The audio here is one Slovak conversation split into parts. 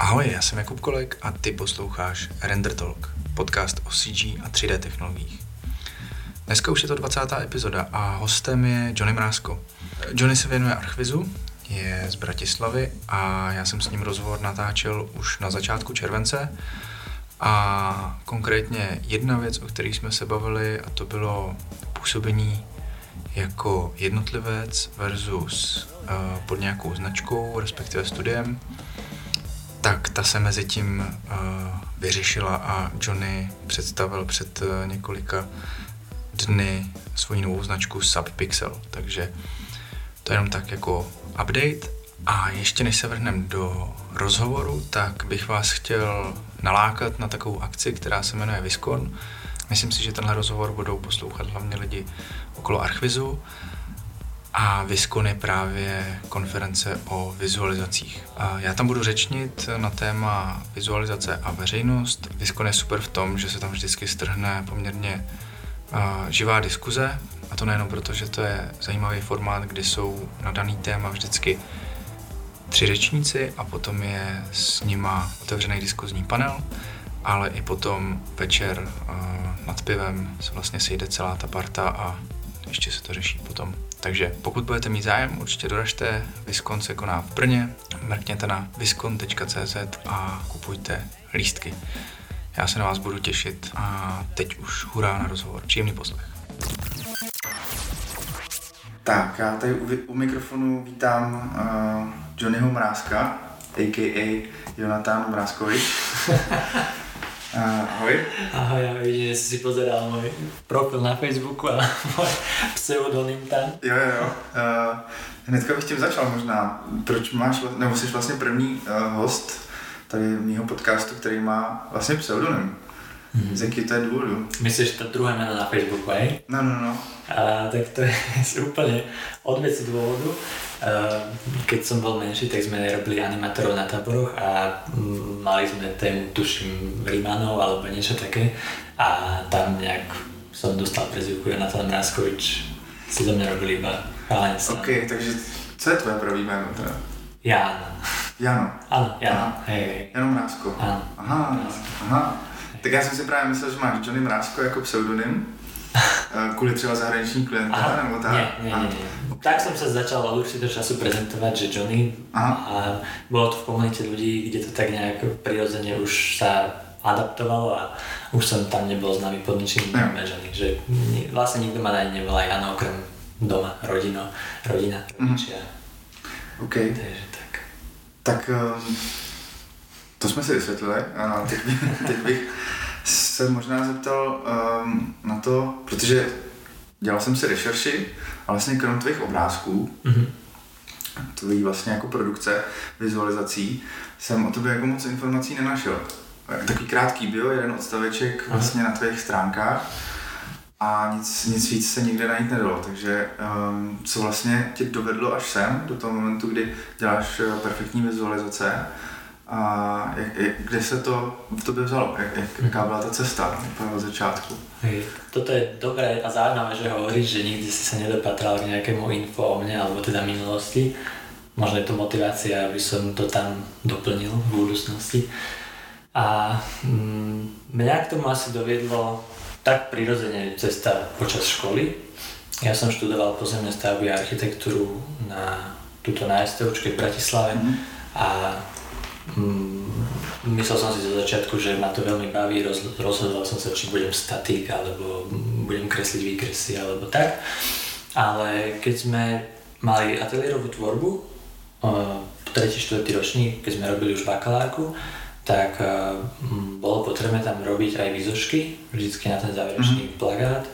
Ahoj, já jsem Jakub Kolek a ty posloucháš Render Talk, podcast o CG a 3D technologiích. Dneska už je to 20. epizoda a hostem je Johnny Mrásko. Johnny se věnuje archvizu, je z Bratislavy a já jsem s ním rozhovor natáčel už na začátku července a konkrétně jedna věc, o které jsme se bavili a to bylo působení jako jednotlivec versus uh, pod nějakou značkou, respektive studiem tak ta se mezi tím uh, vyřešila a Johnny představil před uh, několika dny svoji novou značku Subpixel, takže to je jenom tak jako update. A ještě než se vrhneme do rozhovoru, tak bych vás chtěl nalákat na takovou akci, která se jmenuje Viscon. Myslím si, že tenhle rozhovor budou poslouchat hlavně lidi okolo Archvizu a Viskon právě konference o vizualizacích. Já tam budu řečnit na téma vizualizace a veřejnost. Viskon je super v tom, že se tam vždycky strhne poměrně živá diskuze, a to nejenom proto, že to je zajímavý formát, kdy jsou na daný téma vždycky tři řečníci a potom je s nima otevřený diskuzní panel, ale i potom večer nad pivem se vlastně sejde celá ta parta a ještě se to řeší potom takže pokud budete mít zájem, určitě doražte. Viskon se koná v Brně, mrkněte na viskon.cz a kupujte lístky. Já se na vás budu těšit a teď už hurá na rozhovor. Příjemný poslech. Tak, já tady u, u mikrofonu vítám uh, Johnnyho Mrázka, a.k.a. Jonatán Mrázkovič. Ahoj. Ahoj, vidím, že si si pozeral môj profil na Facebooku a môj pseudonym tam. Jo, jo, jo. Uh, hnedka bych tím začal možná. Proč máš, nebo jsi vlastně první uh, host tady mýho podcastu, který má vlastně pseudonym. Mm-hmm. Z jaký to je důvodu? Myslíš to druhé jméno na Facebooku, hej? No, no, no. A, tak to je úplne od veci dôvodu. Uh, keď som bol menší, tak sme robili animátorov na táboroch a mm, mali sme tému, tuším, Rímanov alebo niečo také a tam nejak som dostal prezivku Jonathan Mráskovič si za mňa robili iba chalani OK, takže co je tvoje první jméno teda? Jan. Jano. Áno, Jano, hej, hej. Jano Mrásko. Áno. Aha, aha. Tak já jsem si právě myslel, že máš Johnny Mrázko jako pseudonym. Eh, kvůli třeba zahraniční klientele nebo tak? Nie, nie, nie, nie. Tak som sa začal od určitého času prezentovať, že Johnny Aha. a bolo to v komunite ľudí, kde to tak nejak prirodzene už sa adaptovalo a už som tam nebol známy pod ničím ja. Johnny, že vlastne nikto ma ani nevolá Jano okrem doma, rodino, rodina, mhm. rodičia. Mm. OK. Takže tak. Tak um, to jsme si vysvětlili. A teď, teď bych se možná zeptal um, na to, protože dělal jsem si rešerši a vlastně krom tvých obrázků, mm-hmm. tvojí vlastně jako produkce, vizualizací, jsem o tobě jako moc informací nenašel. Takový krátký bio, jeden odstaveček vlastně na tvých stránkách a nic, nic víc se nikde najít nedalo, takže um, co vlastně tě dovedlo až sem, do toho momentu, kdy děláš eh, perfektní vizualizace a jak, jak, kde se to v tobě vzalo? Jak, jak, jaká byla ta cesta od začátku? Hej. Toto je dobré a zaujímavé, že hovoríš, že nikdy si sa nedopatral k nejakému info o mne alebo teda minulosti. Možno je to motivácia, aby som to tam doplnil v budúcnosti. A mm, mňa k tomu asi doviedlo tak prirodzene cesta počas školy. Ja som študoval pozemné stavby a architektúru na túto na STUčke v Bratislave mm-hmm. a myslel som si zo začiatku, že ma to veľmi baví, roz, rozhodoval som sa, či budem statik, alebo budem kresliť výkresy, alebo tak. Ale keď sme mali ateliérovú tvorbu, tretí, štvrtý ročník, keď sme robili už bakalárku, tak bolo potrebné tam robiť aj výzošky, vždycky na ten záverečný mm-hmm. plagát,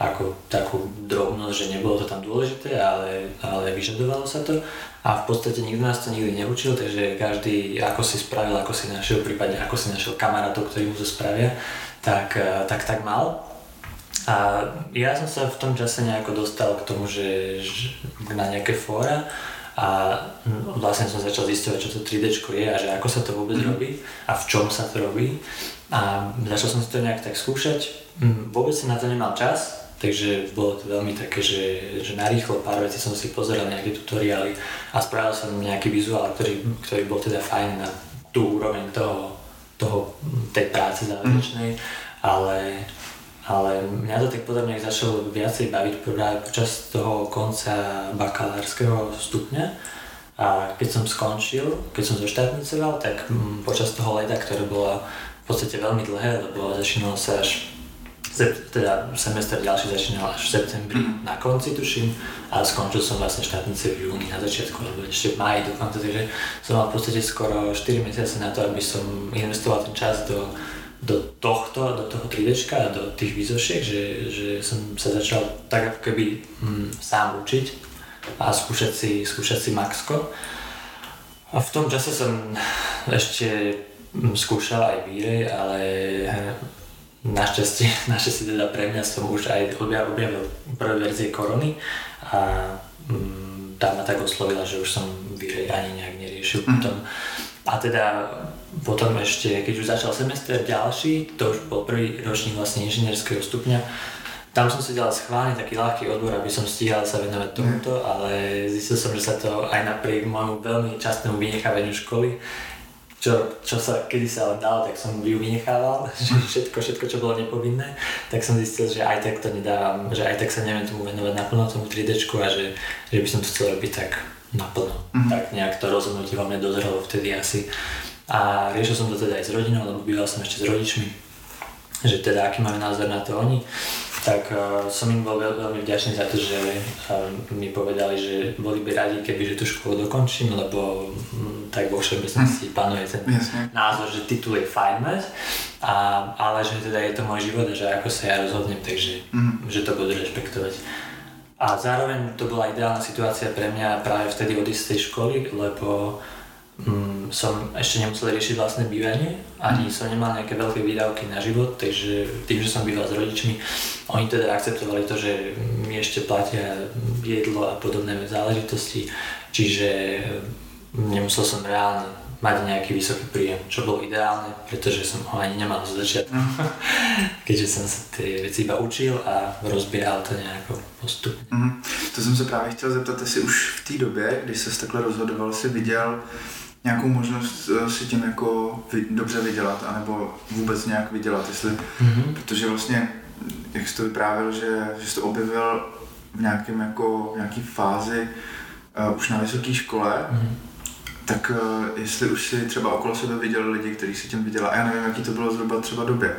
ako takú drobnosť, že nebolo to tam dôležité, ale, ale vyžadovalo sa to a v podstate nikto nás to nikdy neučil, takže každý ako si spravil, ako si našiel, prípadne ako si našiel kamarátov, ktorí mu to spravia, tak, eh, tak, tak mal. A ja som sa v tom čase nejako dostal k tomu, že, že na nejaké fóra a vlastne som začal zistovať, čo to 3D je a že ako sa to vôbec mm-hmm. robí a v čom sa to robí. A začal som si to nejak tak skúšať. Hm, vôbec som na to nemal čas, Takže bolo to veľmi také, že, že narýchlo pár vecí som si pozeral nejaké tutoriály a spravil som nejaký vizuál, ktorý, ktorý bol teda fajn na tú úroveň toho, toho tej práce záverečnej, mm. ale, ale mňa to tak podľa mňa začalo viacej baviť práve počas toho konca bakalárskeho stupňa. A keď som skončil, keď som zoštátnicoval, tak m, počas toho leta, ktoré bolo v podstate veľmi dlhé, lebo začínalo sa až teda semester ďalší začínal až v septembri mm. na konci tuším a skončil som vlastne štátnice v júni na začiatku alebo ešte v máji dokonca, takže som mal v podstate skoro 4 mesiace na to, aby som investoval ten čas do, do tohto, do toho 3D a do tých výzošiek, že, že som sa začal tak ako keby hm, sám učiť a skúšať si, skúšať si Maxko. A v tom čase som ešte hm, skúšal aj Vírej, ale Našťastie, našťastie teda pre mňa som už aj objavil prvé verzie korony a mm, tá ma tak oslovila, že už som výrej ani nejak neriešil mm. potom. A teda potom ešte, keď už začal semester ďalší, to už bol prvý ročník vlastne inžinierského stupňa, tam som si dal schválne taký ľahký odbor, aby som stíhal sa venovať tomuto, ale zistil som, že sa to aj napriek môjmu veľmi častnému vynechávaniu školy čo, čo sa kedy sa len dalo, tak som ju vynechával, všetko, všetko, čo bolo nepovinné, tak som zistil, že aj tak to nedávam, že aj tak sa neviem tomu venovať naplno tomu 3D a že, že by som to chcel robiť tak naplno. Mm-hmm. Tak nejak to rozhodnutie vo mne dozrelo vtedy asi. A riešil som to teda aj s rodinou, lebo býval som ešte s rodičmi, že teda aký majú názor na to oni tak uh, som im bol veľ, veľmi vďačný za to, že uh, mi povedali, že boli by radi, keby že tú školu dokončím, lebo um, tak vo všeobecnosti mm. panuje ten Jasne. názor, že titul je fajn mať, a, ale že teda je to môj život a že ako sa ja rozhodnem, takže mm. že to budú rešpektovať. A zároveň to bola ideálna situácia pre mňa práve vtedy odísť z tej školy, lebo mm, som ešte nemusel riešiť vlastné bývanie, ani som nemal nejaké veľké výdavky na život, takže tým, že som býval s rodičmi, oni teda akceptovali to, že mi ešte platia jedlo a podobné záležitosti, čiže nemusel som reálne mať nejaký vysoký príjem, čo bolo ideálne, pretože som ho ani nemal zo začiatku, keďže som sa tie veci iba učil a rozbiehal to nejako postupně. Mm, to jsem se právě chtěl zeptat, jestli už v té době, když se takhle rozhodoval, si viděl nějakou možnost eh, si tím jako dobře vydělat, anebo vůbec nějak vydělat, jestli, mm-hmm. protože vlastně, jak jsi to vyprávěl, že, že jsi to objevil v nějakém jako, v nějaký fázi uh, už na vysoké škole, mm-hmm. tak uh, jestli už si třeba okolo sebe viděl lidi, kteří si tím viděla, a já nevím, jaký to bylo zhruba třeba době,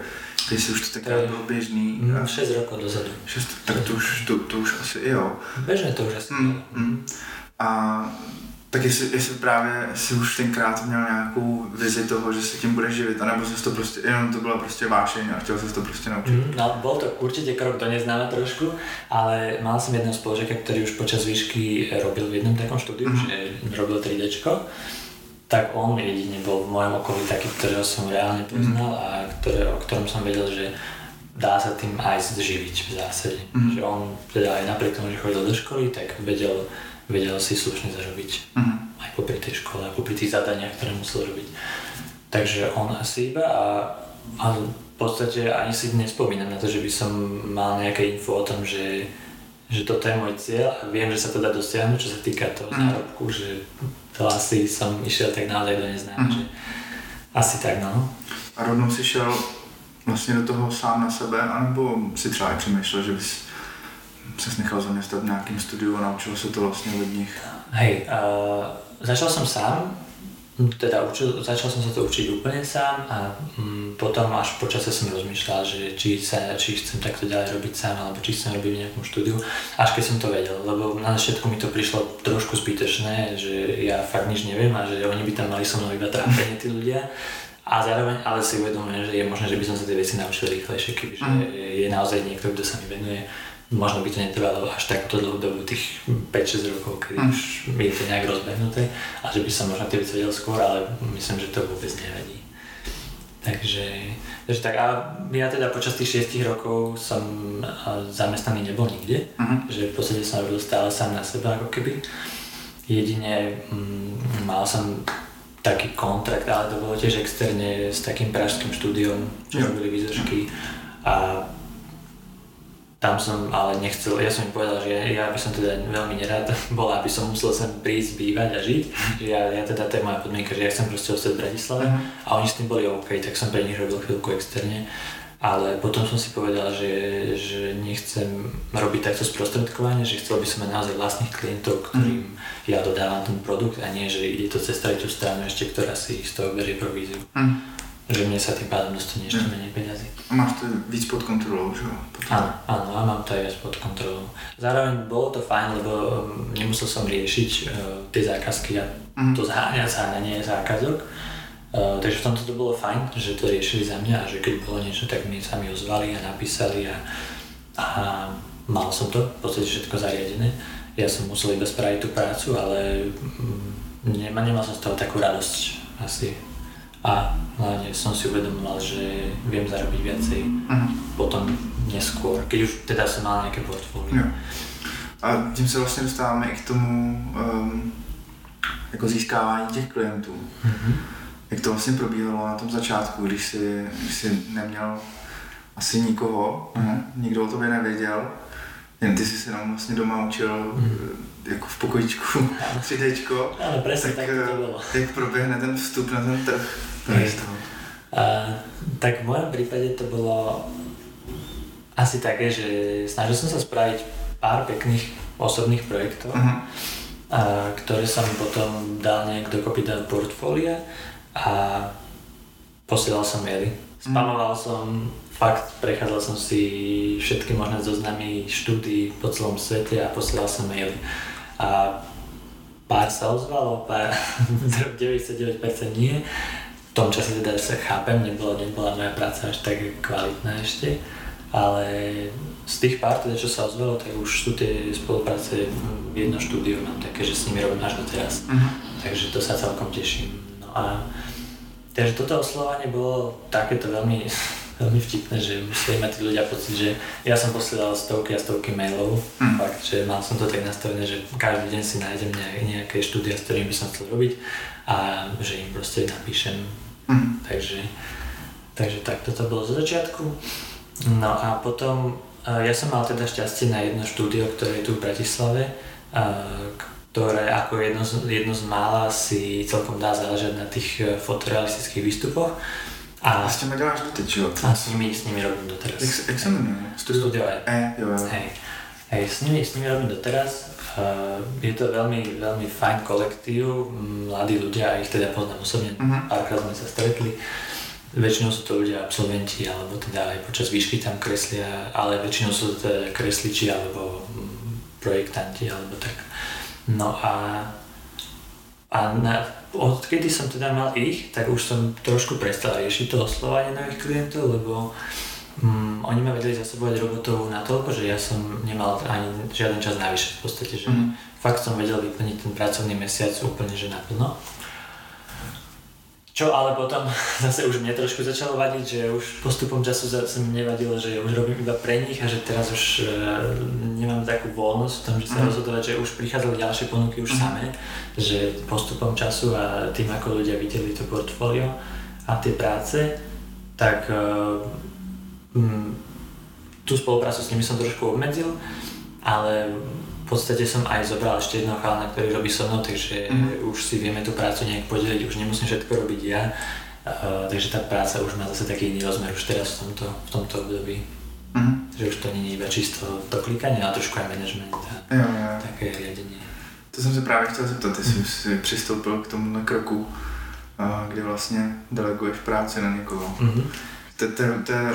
Jestli už to tak bylo běžný. Mm, 6 rokov dozadu. 6, tak to už, to, to už asi jo. Běžné to už asi. Mm, mm. A tak jestli, jestli právě si už tenkrát měl nějakou vizi toho, že se tím bude živit, anebo se to prostě, jenom to byla prostě vášeň a chtěl se to prostě naučit? Mm, no, bol to určite krok do neznáma trošku, ale mal som jedného spolužiaka, ktorý už počas výšky robil v jednom takom štúdiu, mm. že robil 3D, tak on jedine bol v mojom okolí taký, ktorého som reálne poznal mm. a ktoré, o ktorom som vedel, že dá sa tým aj zživiť v zásade. Mm. Že on teda aj napriek tomu, že chodil do školy, tak vedel vedel si slušne zarobiť. Uh-huh. Aj popri tej škole, a popri tých zadaniach, ktoré musel robiť. Takže on asi iba a, a v podstate ani si nespomínam na to, že by som mal nejaké info o tom, že, že toto je môj cieľ a viem, že sa to dá dosiahnuť, čo sa týka toho uh-huh. zárobku, že to asi som išiel tak naozaj do neznáma, uh-huh. že asi tak no. A rovnou si šel vlastně do toho sám na sebe, anebo si třeba přemýšlel, že bys se nechal zaměstnat v nějakém studiu a naučil se to vlastně od nich? Hej, uh, začal som sám, teda učil, začal som sa to učiť úplne sám a um, potom až počase som rozmýšľal, že či, sa, či chcem takto ďalej robiť sám alebo či chcem robiť v nejakom štúdiu, až keď som to vedel, lebo na začiatku mi to prišlo trošku zbytečné, že ja fakt nič neviem a že oni by tam mali so mnou iba trápenie tí ľudia a zároveň ale si uvedomujem, že je možné, že by som sa tie veci naučil rýchlejšie, kebyže mm. je naozaj niekto, kto sa mi venuje možno by to netrvalo až takto dlhú dobu, tých 5-6 rokov, kedy mm. už je to nejak rozbehnuté a že by som možno veci vedel skôr, ale myslím, že to vôbec nevadí. Takže, takže tak a ja teda počas tých 6 rokov som zamestnaný nebol nikde, mm. že v podstate som robil stále sám na seba ako keby. Jedine mm, mal som taký kontrakt, ale to bolo tiež externe s takým pražským štúdiom, čo robili výzožky a, tam som ale nechcel, ja som im povedal, že ja, ja by som teda veľmi nerád bol, aby som musel sem prísť, bývať a žiť. Že ja, ja teda, to je moja podmienka, že ja chcem proste ostať v Bratislave uh-huh. a oni s tým boli OK, tak som pre nich robil chvíľku externe. Ale potom som si povedal, že, že nechcem robiť takto sprostredkovanie, že chcel by som mať naozaj vlastných klientov, ktorým uh-huh. ja dodávam ten produkt a nie, že ide to cez tú stranu ešte, ktorá si z toho berie províziu. Uh-huh že mne sa tým pádom dostane ešte mm. menej peniazy. A máš to víc pod kontrolou, že Áno, áno, a mám to aj viac pod kontrolou. Zároveň bolo to fajn, lebo um, nemusel som riešiť uh, tie zákazky a mm. to zháňať, zháňanie zákazok. Uh, takže v tomto to bolo fajn, že to riešili za mňa a že keď bolo niečo, tak mi sami ozvali a napísali a, a mal som to v podstate všetko zariadené. Ja som musel iba spraviť tú prácu, ale mm, nemal som z toho takú radosť asi a hlavne som si uvedomoval, že viem zarobiť viacej uh-huh. potom neskôr, keď už teda som mal nejaké portfólio. A tím se vlastně dostáváme i k tomu um, jako získávání těch klientů. Uh-huh. Jak to vlastně probíhalo na tom začátku, když jsi, když jsi neměl asi nikoho, uh-huh. nikdo o tobě nevěděl, jen ty jsi se nám vlastně doma učil uh-huh jako v pokojičku 3D. Áno, presne tak, tak to bolo. Jak proběhne ten vstup na ten trh? A, tak v mojom prípade to bolo asi také, že snažil som sa spraviť pár pekných osobných projektov, uh-huh. a, ktoré sa mi potom dal nejak dokopy do portfólia a posielal som maily. Mhm. Spamoval som, fakt prechádzal som si všetky možné zoznamy štúdií po celom svete a posielal som maily. A pár sa ozvalo, pár 99% nie. V tom čase teda sa chápem, nebola, nebola moja práca až tak kvalitná ešte, ale z tých pár, teda, čo sa ozvalo, tak už sú tie spolupráce, jedno štúdio mám také, že s nimi robím až doteraz. Uh-huh. Takže to sa celkom teším. No a takže toto oslovanie bolo takéto veľmi veľmi vtipné, že museli mať tí ľudia pocit, že ja som posielal stovky a stovky mailov, mm. fakt, že mal som to tak nastavené, že každý deň si nájdem nejaké štúdia, s ktorými by som chcel robiť a že im proste napíšem. Mm. Takže, takže tak toto bolo zo začiatku. No a potom ja som mal teda šťastie na jedno štúdio, ktoré je tu v Bratislave, ktoré ako jedno z, jedno z mála si celkom dá záležať na tých e, fotorealistických výstupoch a, a s těmi děláš doteď, jo? A s nimi, s nimi robím doteraz. Jak, jak se jmenuje? Studio, Studio E. E, jo, jo. Hej. Hej, s nimi, s nimi robím doteraz. Uh, je to veľmi, veľmi fajn kolektív, mladí ľudia, ich teda poznám osobne, uh-huh. párkrát sme sa stretli. Väčšinou sú to ľudia absolventi, alebo teda aj počas výšky tam kreslia, ale väčšinou sú to teda kresliči alebo projektanti, alebo tak. No a, a na, odkedy som teda mal ich, tak už som trošku prestal riešiť to oslovanie nových klientov, lebo mm, oni ma vedeli zasobovať robotov natoľko, že ja som nemal ani žiaden čas navyše v podstate, že mm. fakt som vedel vyplniť ten pracovný mesiac úplne že naplno. Čo ale potom zase už mne trošku začalo vadiť, že už postupom času sa mi nevadilo, že už robím iba pre nich a že teraz už uh, nemám takú voľnosť v tom, že sa mm. rozhodovať, že už prichádzali ďalšie ponuky už mm. samé, že postupom času a tým ako ľudia videli to portfólio a tie práce, tak uh, um, tú spoluprácu s nimi som trošku obmedzil, ale podstate som aj zobral ešte jedného chalana, ktorý robí so mnou, takže mm-hmm. už si vieme tú prácu nejak podeliť, už nemusím všetko robiť ja. Uh, takže tá práca už má zase taký iný rozmer už teraz v tomto, v tomto období. Mm-hmm. Že už to nie je iba čisto to klikanie, ale trošku aj management a jo, jo. také riadenie. To jsem se právě chtěl zeptat, ty jsi si přistoupil k tomu kroku, kde vlastně deleguješ práci na někoho. Mm-hmm. To, to, to je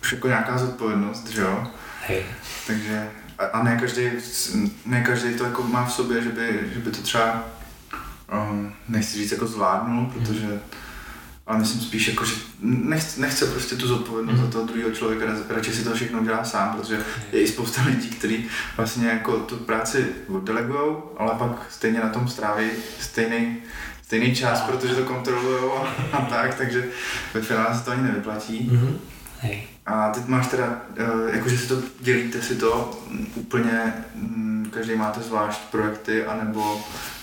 už jako nějaká zodpovědnost, že jo? Hej. Takže a ne každý, ne každý to jako má v sobě, že by, že by to třeba, um, nechci říct jako zvládnul, protože ale myslím spíš jako, že nechce, nechce prostě tu zodpovědnost mm. za toho druhého člověka, radši si to všechno dělá sám, protože je i spousta lidí, kteří vlastně jako tu práci delegují, ale pak stejně na tom stráví stejný, stejný čas, protože to kontrolují a, a tak, takže ve finále se to ani nevyplatí. Mm-hmm. Hej. A teď máš teda, eh, jakože si to dělíte si to úplně, mm, každý máte zvlášť projekty, anebo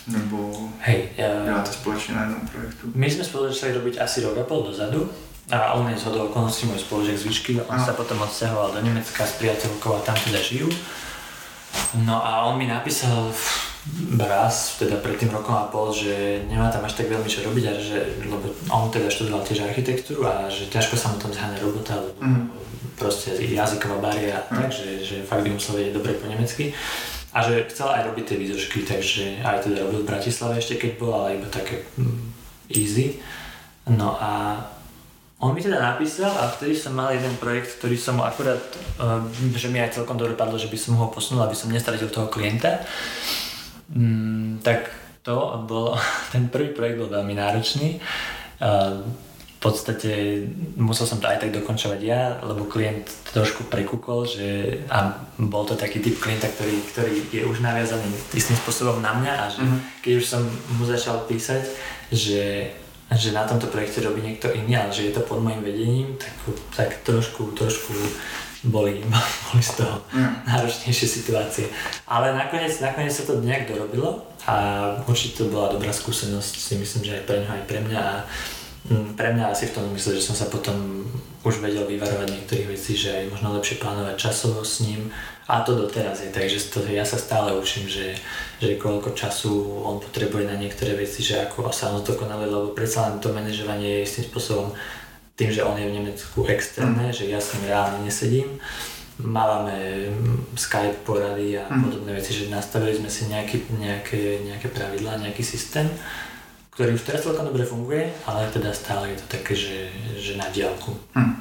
nebo Hej, ja, děláte společně na jednom projektu? My sme spolu začali robiť asi rok a pol dozadu. a on je zhodol okolností môj spolužiak z výšky, on sa potom odsťahoval do Nemecka s priateľkou a tam teda žijú. No a on mi napísal raz, teda pred tým rokom a pol, že nemá tam až tak veľmi čo robiť a že, lebo on teda študoval tiež architektúru a že ťažko sa mu tam zháňa robota, lebo Mhm. proste jazyková bariéra, Mhm. takže že fakt by musel vedieť dobre po nemecky. A že chcel aj robiť tie výzošky, takže aj teda robil v Bratislave ešte keď bol, ale iba také mm, easy. No a on mi teda napísal a vtedy som mal jeden projekt, ktorý som akurát, uh, že mi aj celkom dobre padlo, že by som ho posunul, aby som nestratil toho klienta. Mm, tak to bol, ten prvý projekt bol veľmi náročný. V podstate musel som to aj tak dokončovať ja, lebo klient trošku prekúkol, že a bol to taký typ klienta, ktorý, ktorý je už naviazaný istým spôsobom na mňa a že Mhm. keď už som mu začal písať, že, že na tomto projekte robí niekto iný, ale že je to pod môjim vedením, tak, tak trošku, trošku boli, boli z toho Mhm. náročnejšie situácie. Ale nakoniec, nakoniec sa to nejak dorobilo a určite to bola dobrá skúsenosť, si myslím, že aj pre ňa, aj pre mňa. A mm, pre mňa asi v tom mysle, že som sa potom už vedel vyvarovať niektorých vecí, že aj možno lepšie plánovať časovo s ním. A to doteraz je, takže to, ja sa stále učím, že, že koľko času on potrebuje na niektoré veci, že ako sa on zdokonaluje, lebo predsa len to manažovanie je istým spôsobom tým, že on je v Nemecku externé, že ja s ním reálne nesedím. Mávame mm, Skype porady a Mhm. podobné veci, že nastavili sme si nejaký, nejaké, nejaké pravidlá, nejaký systém, ktorý už teraz celkom dobre funguje, ale teda stále je to také, že, že na diálku. Hm.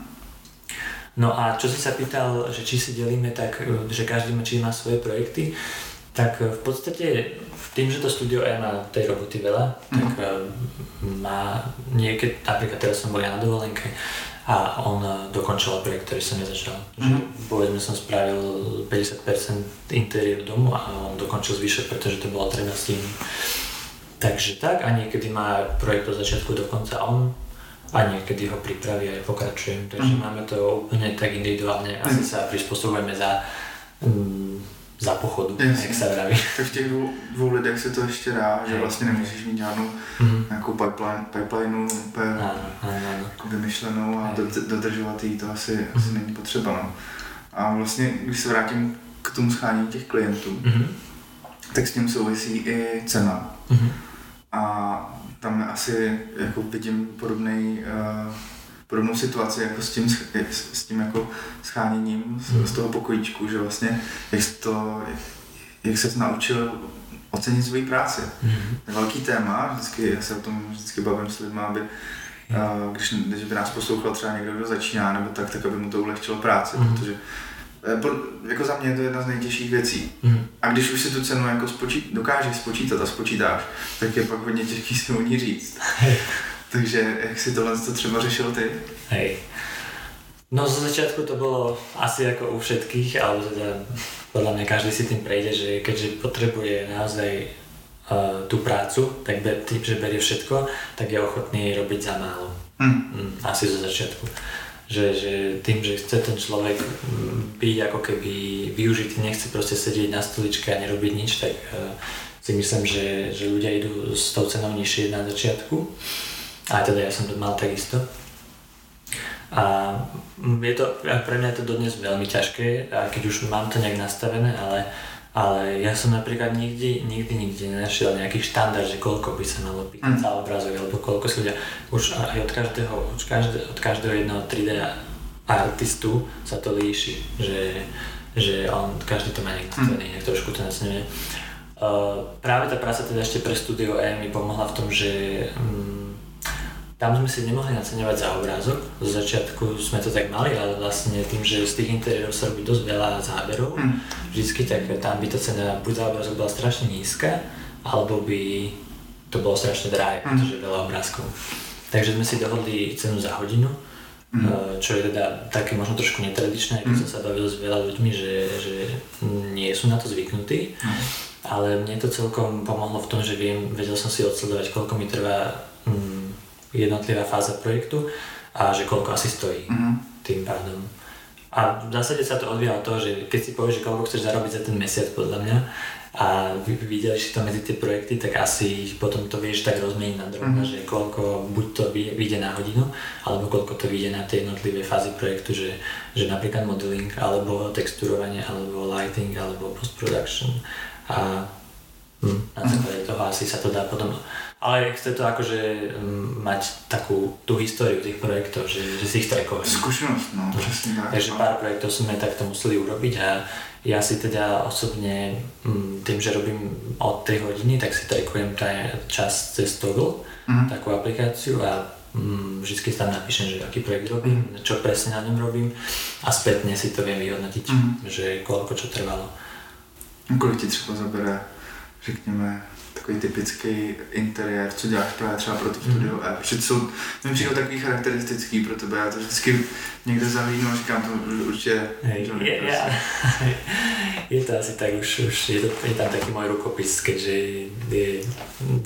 No a čo si sa pýtal, že či si delíme tak, že každý má, či má svoje projekty, tak v podstate tým, že to studio E má tej roboty veľa, tak e, má niekedy, napríklad teraz som bol ja na dovolenke a on e, dokončil projekt, ktorý som nezačal. Že, povedzme som spravil 50% interiéru domu a on dokončil zvyšok, pretože to bolo treba stihnúť. Takže tak a niekedy má projekt od začiatku do konca on a niekedy ho pripraví a ja pokračujem. Takže Mhm. máme to úplne tak individuálne, asi sa prispôsobujeme za, mm, za pochodu, Jasně. jak sa vraví. Tak v těch dvou, dvou lidech se to ještě dá, že vlastně nemusíš mít žádnou Mhm. nějakou pipeline, pipelineu úplně jako vymyšlenou a dodržovat jí to asi, asi není potřeba. No. A vlastně, když se vrátím k tomu schánění těch klientů, Mhm. tak s tím souvisí i cena. Mhm. A tam asi jako vidím podobný, uh, podobnou situaci jako s tím, s, tím jako scháněním z, z toho pokojíčku, že vlastně jak, to, jak, jak se naučil ocenit svoji práci. Mhm. To je velký téma, vždycky, já se o tom vždycky bavím s lidmi, aby uh, když, když by nás poslouchal třeba někdo, kdo začíná, nebo tak, tak aby mu to ulehčilo práci, Mhm. protože po- jako za mě je to jedna z nejtěžších věcí. Mhm. A když už si tu cenu jako spočít, dokážeš spočítat a spočítáš, tak je pak hodně těžký si o ní říct. Takže jak si tohle to třeba řešil ty? Hej. No zo začiatku to bolo asi ako u všetkých, ale teda podľa mňa každý si tým prejde, že keďže potrebuje naozaj uh, tú prácu, tak be, tým, že berie všetko, tak je ochotný robiť za málo. Hm. Mm, asi zo začiatku. Že, že tým, že chce ten človek mm, byť ako keby využitý, nechce proste sedieť na stoličke a nerobiť nič, tak uh, si myslím, že, že ľudia idú s tou cenou nižšie na začiatku. A teda ja som to mal takisto. A mm, je to, pre mňa je to dodnes veľmi ťažké, a keď už mám to nejak nastavené, ale, ale ja som napríklad nikdy, nikdy, nikdy nenašiel nejaký štandard, že koľko by sa malo pýtať Mm. za obrazok, alebo koľko si ľudia, už aj od každého, od každého, od každého jedného 3D artistu sa to líši, že, že on, každý to má nejak nastavený, nejak trošku to nastavené. Uh, práve tá práca teda ešte pre Studio E mi pomohla v tom, že um, tam sme si nemohli naceňovať za obrázok. Z začiatku sme to tak mali, ale vlastne tým, že z tých interiérov sa robí dosť veľa záberov, Hm. vždycky, tak tam by tá cena buď za obrázok bola strašne nízka, alebo by to bolo strašne drahé, Mm. pretože veľa obrázkov. Takže sme si dohodli cenu za hodinu, Mm. čo je teda také možno trošku netradičné, keď Mm. som sa bavil s veľa ľuďmi, že, že nie sú na to zvyknutí. Ale mne to celkom pomohlo v tom, že viem, vedel som si odsledovať, koľko mi trvá mm, jednotlivá fáza projektu a že koľko asi stojí Mhm. tým pádom. A v zásade sa to odvíja od toho, že keď si povieš, že koľko chceš zarobiť za ten mesiac podľa mňa a videli si to medzi tie projekty, tak asi potom to vieš tak rozmeniť na drobno, mm-hmm. že koľko buď to vyjde na hodinu, alebo koľko to vyjde na tie jednotlivé fázy projektu, že, že napríklad modeling, alebo texturovanie, alebo lighting, alebo post-production. A hm, na základe toho asi sa to dá potom ale chce to akože um, mať takú tú históriu tých projektov, že, že si ich trackovať. Skúsenosť, no, presne tak. Takže pár projektov sme takto museli urobiť a ja si teda osobne um, tým, že robím od 3 hodiny, tak si trackujem čas cez Toggle, mm-hmm. takú aplikáciu a um, vždy tam napíšem, že aký projekt robím, mm-hmm. čo presne na ňom robím a spätne si to viem vyhodnotiť, mm-hmm. že koľko čo trvalo. Kolik ti třeba zabere, řekněme, takový typický interiér, co děláš právě třeba pro to studio mm. Protože jsou, mi přijdou takový charakteristický pro tebe, já to vždycky někde zavínu a říkám to určitě hey, je, je, je, to asi tak, už, už je, to, je tam taký môj rukopis, keďže je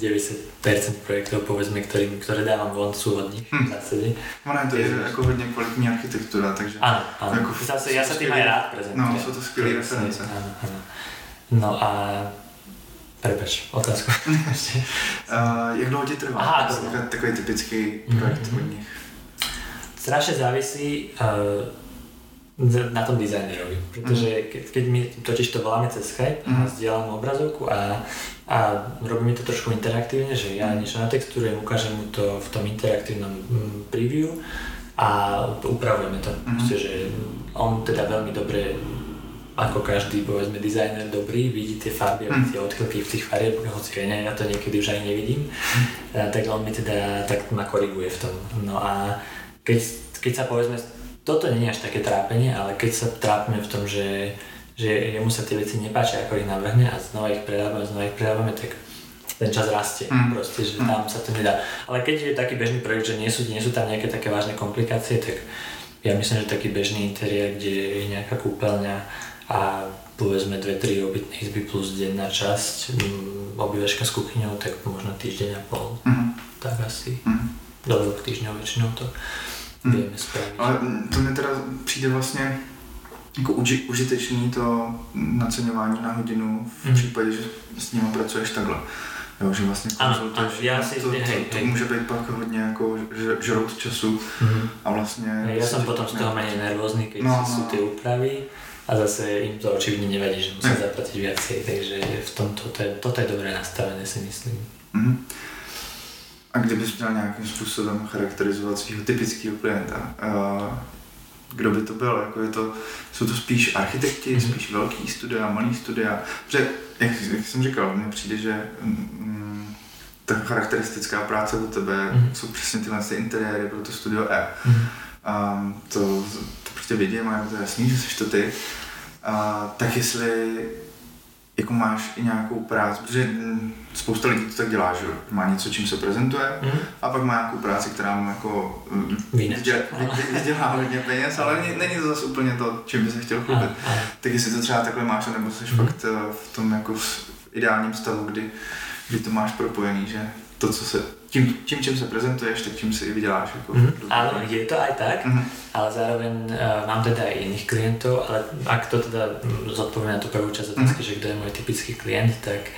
90% projektov, povedzme, ktorým, ktoré dávam von, sú od nich hm. v zásade. Ono je to je, jako hodně kvalitní architektura, takže... Áno, áno. Jako, zase, ja sa tým aj rád prezentujem. No, sú to skvělé reference. Áno, áno. No a Prepač, otázku. uh, jak dlouho ti trvá? Aha, to takový, takový typický projekt mm-hmm. od nich. Strašne závisí uh, na tom dizajnerovi, pretože mm. keď, keď my totiž to voláme cez Skype mm. a zdieľam obrazovku a, a robíme to trošku interaktívne, že ja niečo natexturujem, ukážem mu to v tom interaktívnom mm, preview a upravujeme to. Mm. Proste, že on teda veľmi dobre ako každý, povedzme, dizajner dobrý, vidí tie farby a mm. tie odchylky v tých fariebách, hoci ja, ja to niekedy už ani nevidím, mm. tak on mi teda tak ma koriguje v tom. No a keď, keď sa povedzme, toto nie je až také trápenie, ale keď sa trápime v tom, že, že jemu sa tie veci nepáčia, ako ich navrhne a znova ich predávame, znova ich predávame, tak ten čas rastie, mm. proste, že mm. tam sa to nedá. Ale keď je taký bežný projekt, že nie sú, nie sú tam nejaké také vážne komplikácie, tak ja myslím, že taký bežný interiér, kde je nejaká kúpeľňa, a povedzme dve, tri obytné izby plus denná časť, mm, obývačka s kuchyňou, tak možno týždeň a pol. Mm-hmm. Tak asi. Mm-hmm. Do dvoch týždňov väčšinou to mm. vieme spraviť. Ale to mi teda přijde vlastně jako uži, užitečný to naceňování na hodinu v mm. případě, že s ním pracuješ takhle. Jo, že vlastně konzultuješ, já si, to, to, hej, to, to může být pak hodně jako žrout času mm-hmm. a vlastně... Hej, ja som potom z toho menej nervózny, keď no, sú no, tie no. úpravy a zase im to očividne nevadí, že musia zaplatiť viacej, takže v tomto to je, toto je dobré nastavené si myslím. Mm-hmm. A kdybys měl nějakým způsobem charakterizovat svého typického klienta, kdo by to byl? Jako je to, jsou to spíš architekti, mm-hmm. spíš velký studia, malý studia? Protože, jak, jak jsem říkal, mně přijde, že mm, ta charakteristická práce do tebe mm-hmm. jsou přesně tyhle ty interiéry pro to studio E. Mm-hmm. Um, to, prostě vidím a je to jasný, že jsi to ty, a, tak jestli jako máš i nějakou práci, protože spousta lidí to tak dělá, že má něco, čím se prezentuje mm. a pak má nějakou práci, která mu jako vydělá hodně peněz, ale není, není to zase úplně to, čím by se chtěl chlubit. Tak jestli to třeba takhle máš, nebo jsi mm. fakt eh, v tom jako ideálním stavu, kdy, kdy to máš propojený, že to, co se tím, tím, čím se prezentuješ, tak čím si i vyděláš. Jako mm-hmm. Áno, je to aj tak, mm-hmm. ale zároveň uh, mám teda aj iných klientov, ale ak to teda zodpoviem na tú prvú časť otázky, mm-hmm. že kto je môj typický klient, tak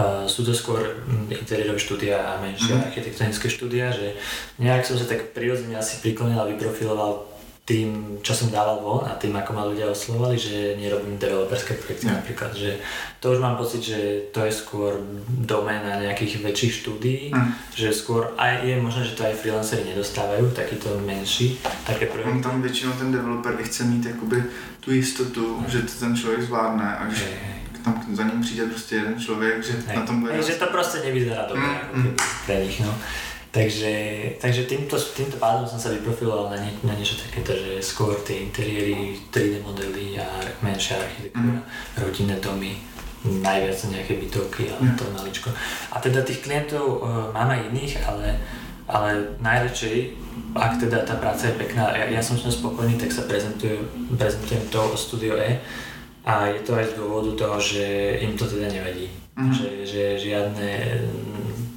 uh, sú to skôr interiérové štúdia a menšie mm-hmm. architektonické štúdia, že nejak som sa tak prirodzene asi priklonil a vyprofiloval tým, čo som dával von a tým, ako ma ľudia oslovali, že nerobím developerské projekty yeah. napríklad, že to už mám pocit, že to je skôr doména nejakých väčších štúdií, mm. že skôr aj je možné, že to aj freelanceri nedostávajú, takýto menší, také projekty. On tam väčšinou ten developer chce mít jakoby tu jistotu, mm. že to ten člověk zvládne a že tam za ním přijde prostě jeden člověk, že hey. na tom bude... Hey, že to prostě nevyzerá dobre mm. ako keby pre nich, no. Takže, takže týmto, týmto pádom som sa vyprofiloval na, nie, na niečo takéto, že skôr tie interiéry, 3D modely a menšia architektúra, mm. rodinné domy, najviac nejaké bytovky, ale mm. to maličko. A teda tých klientov uh, mám aj iných, ale, ale najradšej, ak teda tá práca je pekná, ja, ja som s ňou spokojný, tak sa prezentujem, prezentujem to o Studio E a je to aj z dôvodu toho, že im to teda nevadí. Mm. Že, že žiadne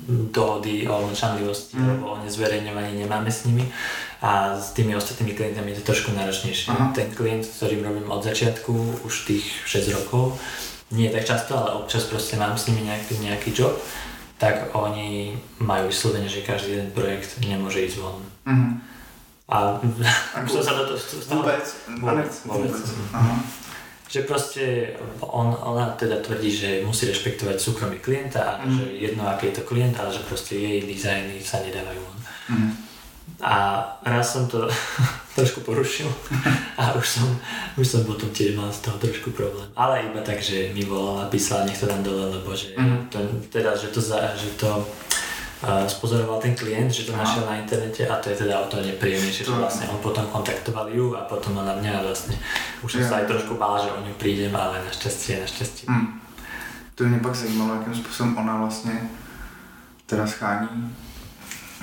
dohody o mlčanlivosti mm. alebo o nezverejňovaní nemáme s nimi. A s tými ostatnými klientami je to trošku náročnejšie. Aha. Ten klient, s ktorým robím od začiatku, už tých 6 rokov, nie tak často, ale občas proste mám s nimi nejaký, nejaký job, tak oni majú vyslovene, že každý jeden projekt nemôže ísť von. Mhm. A už som sa do toho... z toho- Vůbec? Vůbec, vůbec. Aha. Že proste on, ona teda tvrdí, že musí rešpektovať súkromie klienta a Mhm. že jedno aký je to klient, ale že proste jej dizajny sa nedávajú von. Mhm. A raz som to trošku porušil a už som, už som potom tiež mal z toho trošku problém. Ale iba tak, že mi volal a písal, nech to dám dole, lebo že, Mhm. to, teda, že to, za, že to spozoroval ten klient, že to našiel na internete a to je teda o to nepríjemnejšie, že vlastne on potom kontaktoval ju a potom ona mňa a vlastne už som sa aj trošku bál, že o ňu prídem, ale našťastie, našťastie. Mhm. To mě pak zajímalo, jakým způsobem ona vlastně teda schání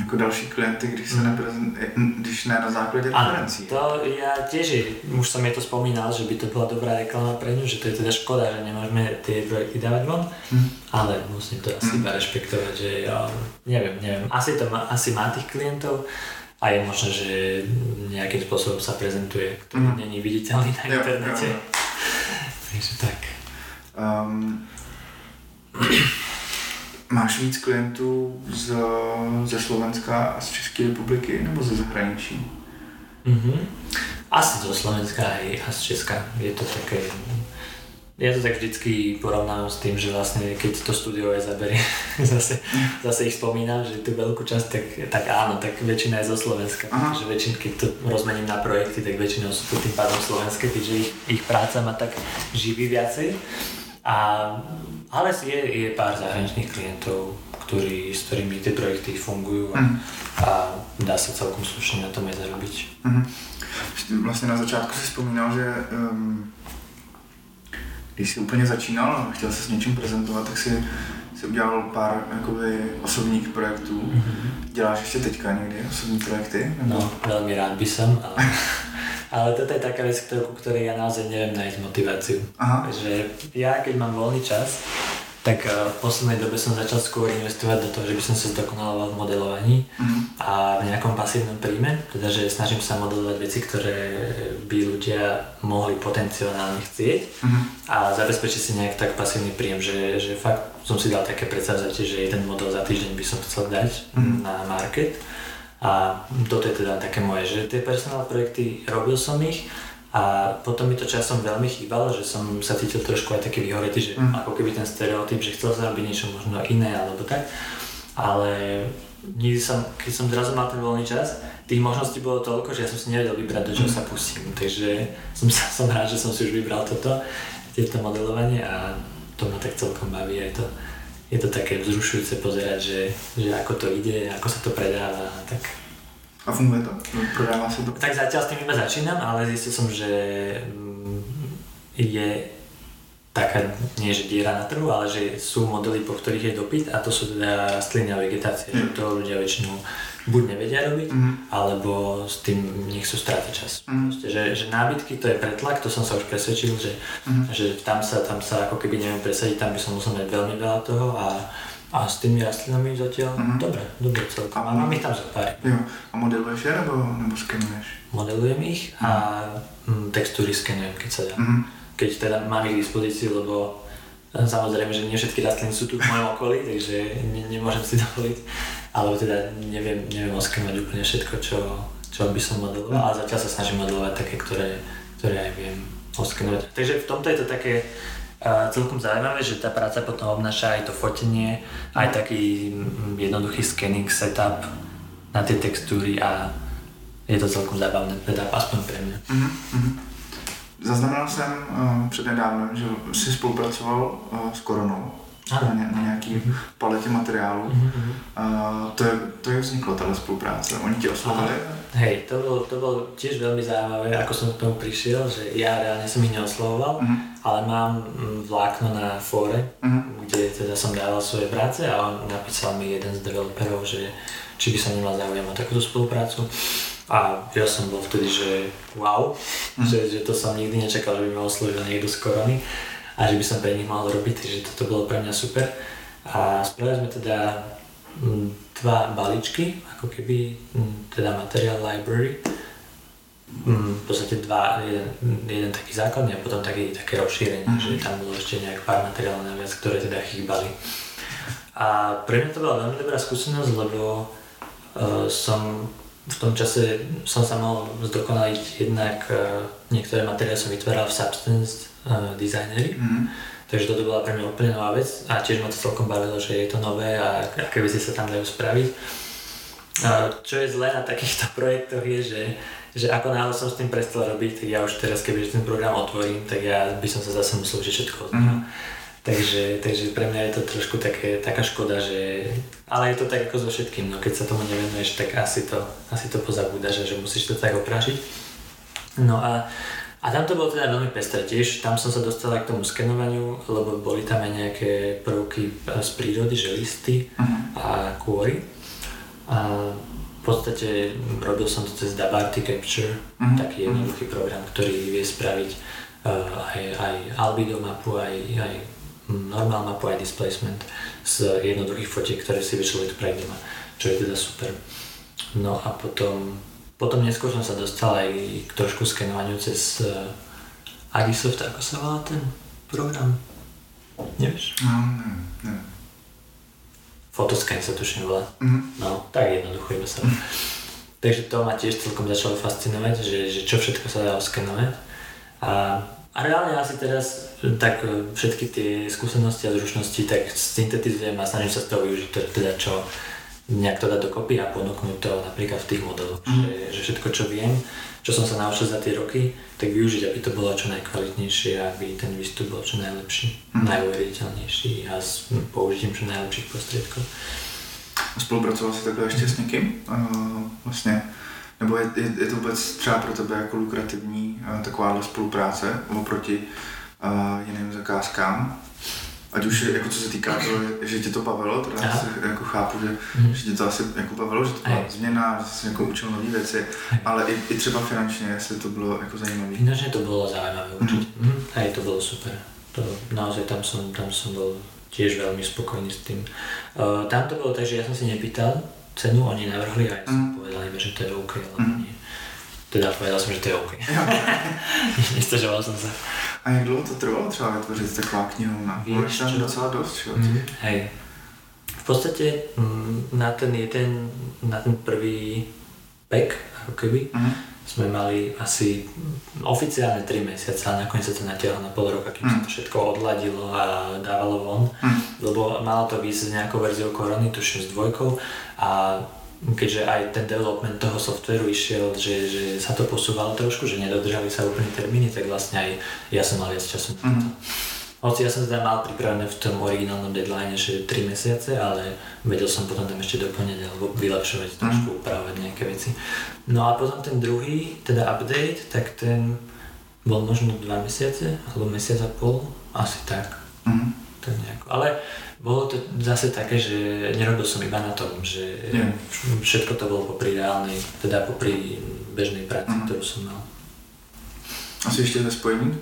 jako další klienty, když se Mhm. neprezent, když ne na základě referencí. to ja tiež, už som jej to spomínal, že by to bola dobrá reklama pre ňu, že to je teda škoda, že nemôžeme tie projekty dávať von, Mhm. ale musím to asi iba rešpektovať, že ja neviem, neviem, asi to má, asi má tých klientov a je možné, že nejakým spôsobom sa prezentuje, ktorý Mhm. není viditeľný na internete. jo, jo. Takže tak. Um, máš víc klientů z, ze Slovenska a z České republiky nebo ze zahraničí? Mhm. Asi zo Slovenska aj a z Česka. Je to také... Ja to tak vždycky porovnávam s tým, že vlastne keď to studio je zaberie, zase, zase ich spomínam, že tú veľkú časť, tak, tak áno, tak väčšina je zo Slovenska. Aha. Takže väčšin, keď to rozmením na projekty, tak väčšinou sú to tým pádom slovenské, keďže ich, ich práca ma tak živí viacej. A, ale je, je pár zahraničných klientov, ktorí, s ktorými tie projekty fungujú a, Mhm. a dá sa celkom slušne na tom aj zarobiť. Mhm. Vlastně na začátku si vzpomínal, že um, když jsi úplně začínal a chtěl se s něčím prezentovat, tak si, si udělal pár jakoby, osobních projektů. Děláš ještě teďka někdy osobní projekty? Nebo? No, veľmi rád by som, ale, ale toto je taká vec, ktorú, ktorej ja naozaj neviem nájsť motiváciu. Aha. Že ja, keď mám voľný čas, tak eh, v poslednej dobe som začal skôr investovať do toho, že by som sa zdokonaloval v modelovaní Mhm. a v nejakom pasívnom príjme, teda že snažím sa modelovať veci, ktoré by ľudia mohli potenciálne chcieť Mhm. a zabezpečiť si nejak tak pasívny príjem, že, že fakt som si dal také predsavzatie, že jeden model za týždeň by som chcel dať Mhm. na market a toto je teda také moje, že tie personál projekty, robil som ich a potom mi to časom veľmi chýbalo, že som sa cítil trošku aj taký vyhoretý, že Mhm. ako keby ten stereotyp, že chcel som robiť niečo možno iné alebo tak, ale nikdy som, keď som zrazu mal ten voľný čas, tých možností bolo toľko, že ja som si nevedel vybrať, do čoho sa pustím, takže som, sa, som rád, že som si už vybral toto, tieto modelovanie a to ma tak celkom baví, je to, je to také vzrušujúce pozerať, že, že ako to ide, ako sa to predáva, tak A funguje to? Prodává se to? tak zatiaľ s tým iba začínam, ale zistil som, že mm, je taká, nie že diera na trhu, ale že sú modely, po ktorých je dopyt a to sú teda rastliny a vegetácie, že to ľudia väčšinou buď nevedia robiť, Mhm. alebo s tým nechcú strácať čas. Mhm. Proste, že, že nábytky to je pretlak, to som sa už presvedčil, že, Mhm. že tam, sa, tam sa ako keby neviem presadiť, tam by som musel mať veľmi veľa toho a, a s tými rastlinami zatiaľ, Mhm. dobre, dobre celkom. A mám ich tam za pár. Jo. A modeluješ je nebo, nebo skenuješ? modelujem ich a mm, textúry skenujem, keď sa dá. Mhm. Keď teda mám ich k dispozícii, lebo samozrejme, že nie všetky rastliny sú tu v mojom okolí, takže ne, nemôžem si dovoliť, alebo teda neviem, neviem oskenovať úplne všetko, čo, čo by som modeloval, ale zatiaľ sa snažím modelovať také, ktoré, ktoré aj viem oskenovať. Takže v tomto je to také uh, celkom zaujímavé, že tá práca potom obnáša aj to fotenie, aj taký jednoduchý scanning setup na tie textúry a je to celkom zábavné, teda aspoň pre mňa. Mhm. Zaznamenal jsem uh, před nedávnem, že jsi spolupracoval uh, s Koronou na, ně, na nějaký Mhm. paletě materiálů. Mhm. Uh, to, je, to je vzniklo, tahle spolupráce. Oni ti oslovili? Hej, to bolo, to bolo tiež veľmi zaujímavé, ako som k tomu prišiel, že ja reálne som ich neoslovoval, Mhm. ale mám mm, vlákno na fóre, Mhm. kde teda som dával svoje práce a on napísal mi jeden z developerov, že či by som nemal záujem o takúto spoluprácu. A ja som bol vtedy, že wow, Mhm. že, že to som nikdy nečakal, že by ma oslovil niekto z korony a že by som pre nich mal robiť, takže toto bolo pre mňa super. A spravili sme teda mm, dva balíčky, ako keby, mm, teda Material Library, mm, v podstate dva, jeden, jeden taký základný a potom taký, také rozšírenie, mm-hmm. že tam bolo ešte nejak pár materiálov naviac, ktoré teda chýbali. A pre mňa to bola veľmi dobrá skúsenosť, lebo uh, som v tom čase som sa mal zdokonaliť jednak uh, niektoré materiály som vytváral v Substance uh, designery, mm-hmm. takže toto bola pre mňa úplne nová vec a tiež ma to celkom bavilo, že je to nové a aké veci sa tam dajú spraviť. Uh, čo je zlé na takýchto projektoch je, že že ako náhle som s tým prestal robiť, tak ja už teraz, keby ten program otvorím, tak ja by som sa zase musel učiť všetko mm-hmm. Takže, takže pre mňa je to trošku také, taká škoda, že... Ale je to tak ako so všetkým, no keď sa tomu nevenuješ, tak asi to, asi to pozabúdaš, že musíš to tak oprášiť. No a, a tam to bolo teda veľmi pestré tiež, tam som sa dostal k tomu skenovaniu, lebo boli tam aj nejaké prvky z prírody, že listy uh-huh. a kôry. A v podstate robil som to cez Dabarty Capture, uh-huh. taký jednoduchý program, ktorý vie spraviť uh, aj, aj albedo mapu, aj, aj normál mapu aj displacement z jednoduchých fotiek, ktoré si človek doma, čo je teda super. No a potom, potom neskôr som sa dostal aj k trošku skenovaniu cez Agisoft, ako sa volá ten program? Nevieš? No, neviem, neviem. Photoscan sa tuším volá. Mm-hmm. No, tak jednoducho iba sa. Takže to ma tiež celkom začalo fascinovať, že, že čo všetko sa dá oskenovať. A a reálne asi teraz tak e, všetky tie skúsenosti a zručnosti tak syntetizujem a snažím sa z toho využiť teda čo nejak to dať dokopy a ponúknuť to napríklad v tých modeloch. Mm. Že, že všetko čo viem, čo som sa naučil za tie roky, tak využiť, aby to bolo čo najkvalitnejšie aby ten výstup bol čo najlepší, mm. najuveriteľnejší a s použitím čo najlepších prostriedkov. Spolupracoval si takhle ještě s někým? Uh, vlastně nebo je, je, je to vůbec třeba pro tebe jako lukrativní uh, takováhle spolupráce oproti uh, jiným zakázkám? Ať už jako co se týká toho, že tě to bavilo, teda já si jako chápu, že, mm. že tě to asi jako bavilo, že to byla změna, že jsi jako učil nové věci, ale i, i třeba finančně, jestli to bylo jako zajímavé. Finančně to bylo zajímavé určitě. Mm. Mm. Hej, to bylo super. To, naozaj tam som, tam som bol tiež veľmi spokojný s tým. Uh, tam to bolo tak, že ja som si nepýtal, cenu oni navrhli a ja som mm. povedal iba, že to je OK, ale mm. nie. Teda povedal som, že to je OK. Nestažoval som sa. A jak dlouho to trvalo třeba vytvořit taková knihovna? Víš, tam docela dost, čo? Mm, hej. V podstate mm, na ten jeden, na ten prvý pek, ako keby, mm sme mali asi oficiálne 3 mesiace a nakoniec sa to natiahlo na pol roka, kým mm. sa to všetko odladilo a dávalo von, mm. lebo malo to výsť s nejakou verziou korony, tuším s dvojkou a keďže aj ten development toho softveru išiel, že, že sa to posúvalo trošku, že nedodržali sa úplne termíny, tak vlastne aj ja som mal viac času na to. Mm. Hoci ja som teda mal pripravené v tom originálnom deadline, že 3 mesiace, ale vedel som potom tam ešte doplňať alebo vylepšovať, trošku mm. upravovať nejaké veci. No a potom ten druhý, teda update, tak ten bol možno 2 mesiace, alebo mesiac a pol, asi tak. Mm. Tak nejako. Ale bolo to zase také, že nerobil som iba na tom, že yeah. všetko to bolo popri reálnej, teda popri bežnej práci, mm. ktorú som mal. Asi ešte ve spojení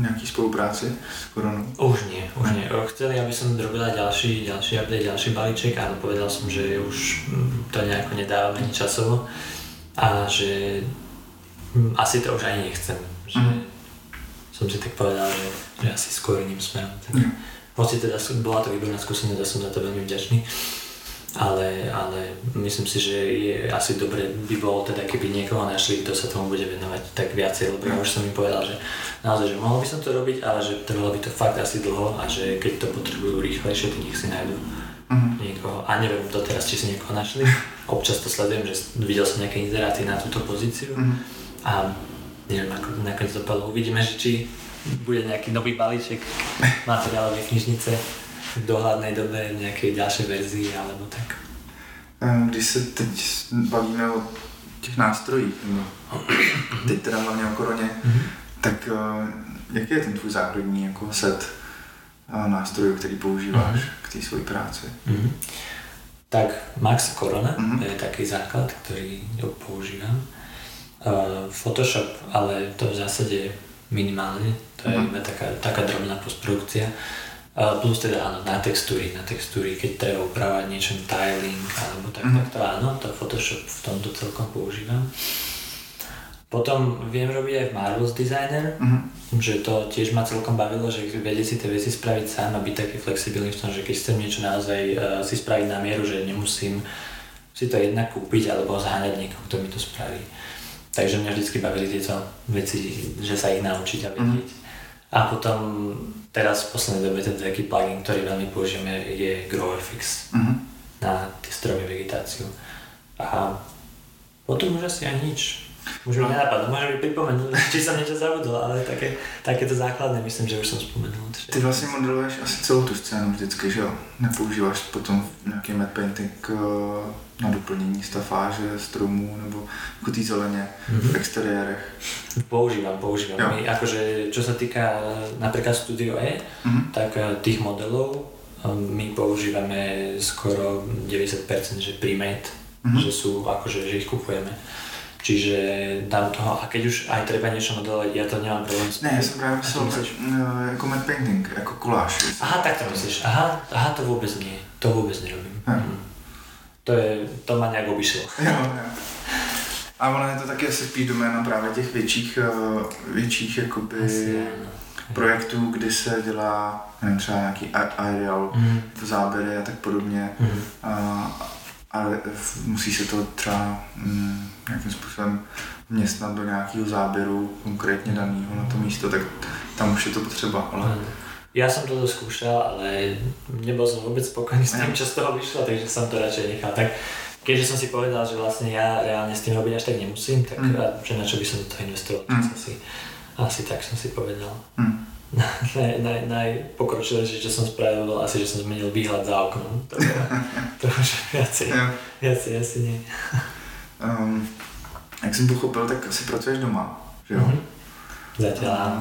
nejaký spolupráci s koronou? Už nie, už nie. Chceli, aby som robila ďalší, ďalší update, ďalší balíček, ale povedal som, že už to nejako nedávam ani časovo a že asi to už ani nechcem. Že mm. som si tak povedal, že, že asi skôr iným smerom. Tak. Mm. Hoci teda bola to výborná skúsenosť a som za to veľmi vďačný ale, ale myslím si, že je asi dobre by bolo teda, keby niekoho našli, kto sa tomu bude venovať tak viacej, lebo ja už som im povedal, že naozaj, že mohol by som to robiť, ale že trvalo by to fakt asi dlho a že keď to potrebujú rýchlejšie, tak nech si nájdu uh-huh. niekoho. A neviem doteraz, či si niekoho našli. Občas to sledujem, že videl som nejaké inzeráty na túto pozíciu uh-huh. a neviem, ako to nakoniec dopadlo. Uvidíme, že či bude nejaký nový balíček materiálovej knižnice v dohľadnej dobe nejakej ďalšej verzii alebo tak. Když se teď bavíme o těch nástrojích, no, teď teda hlavně o koroně, mm-hmm. tak uh, jaký je ten tvůj základní jako set uh, nástrojů, který používáš mm-hmm. k té své práci? Mm-hmm. Tak Max Corona mm-hmm. je taký základ, ktorý používam. Uh, Photoshop, ale to v zásade minimálne, to je mm-hmm. iba taká, taká drobná postprodukcia Uh, plus teda áno, na textúry, na textúry, keď treba upravať niečo tiling alebo tak, Mhm. tak to áno, to Photoshop v tomto celkom používam. Potom viem robiť aj v Marvel's Designer, Mhm. že to tiež ma celkom bavilo, že vedieť si tie veci spraviť sám a byť taký flexibilný v tom, že keď chcem niečo naozaj uh, si spraviť na mieru, že nemusím si to jednak kúpiť alebo zháňať niekoho, kto mi to spraví. Takže mňa vždycky bavili tieto veci, že sa ich naučiť a vedieť. A potom teraz v poslednej dobe ten taký plugin, ktorý veľmi použijeme, je GrowFX Mhm. na stromy vegetáciu. A potom už asi ani nič. Už mi nenapadlo, môžem mi pripomenúť, či som niečo zabudol, ale také, takéto základné myslím, že už som spomenul. že- Ty vlastně modeluješ asi celou tu scénu vždycky, že jo? Nepoužíváš potom nějaký matte painting eh, na doplnění stafáže, stromů nebo jako té zeleně Mhm. v exteriérech. Používam, používam. Jo. My, akože, čo sa týka napríklad Studio E, Mhm. tak eh, tých modelov eh, my používame skoro 90% že pre-made, Mhm. že sú akože, že ich kupujeme. Čiže dám toho, a keď už aj treba niečo modelovať, ja to nemám problém Ne, já jsem právě A ty myslel eh, matte painting, jako koláž. Aha, tak to myslíš. Aha, aha, to vôbec nie. To vôbec nerobím. Hm. Mm. To je, to ma nejak obišlo. Jo, jo. A ono je to taky asi spíš doména právě těch větších, eh, větších jakoby Asi projektů, kdy se dělá nevím, třeba nějaký a- aerial, Mm. záběry a tak podobně. Mm. A, ale v- musí se to třeba mm, nějakým způsobem vměstnat do nějakého záběru konkrétně daného na to místo, tak tam už je to potřeba, ale Áno. Ja som toto skúšal, ale nebol som vôbec spokojný s tým, čo z toho vyšlo, takže som to radšej nechal. Tak keďže som si povedal, že vlastne ja reálne s tým robiť až tak nemusím, tak Mm. a že na čo by som do toho investoval, Mm. mm. asi, asi tak som si povedal. hm. naj, naj, najpokročilejšie, čo som spravil, bol asi, že som zmenil výhľad za oknom. To, bolo- to už viacej, viacej asi nie. Um, jak jsem pochopil, tak asi pracuješ doma, že jo? Mhm. Zatiaľ áno.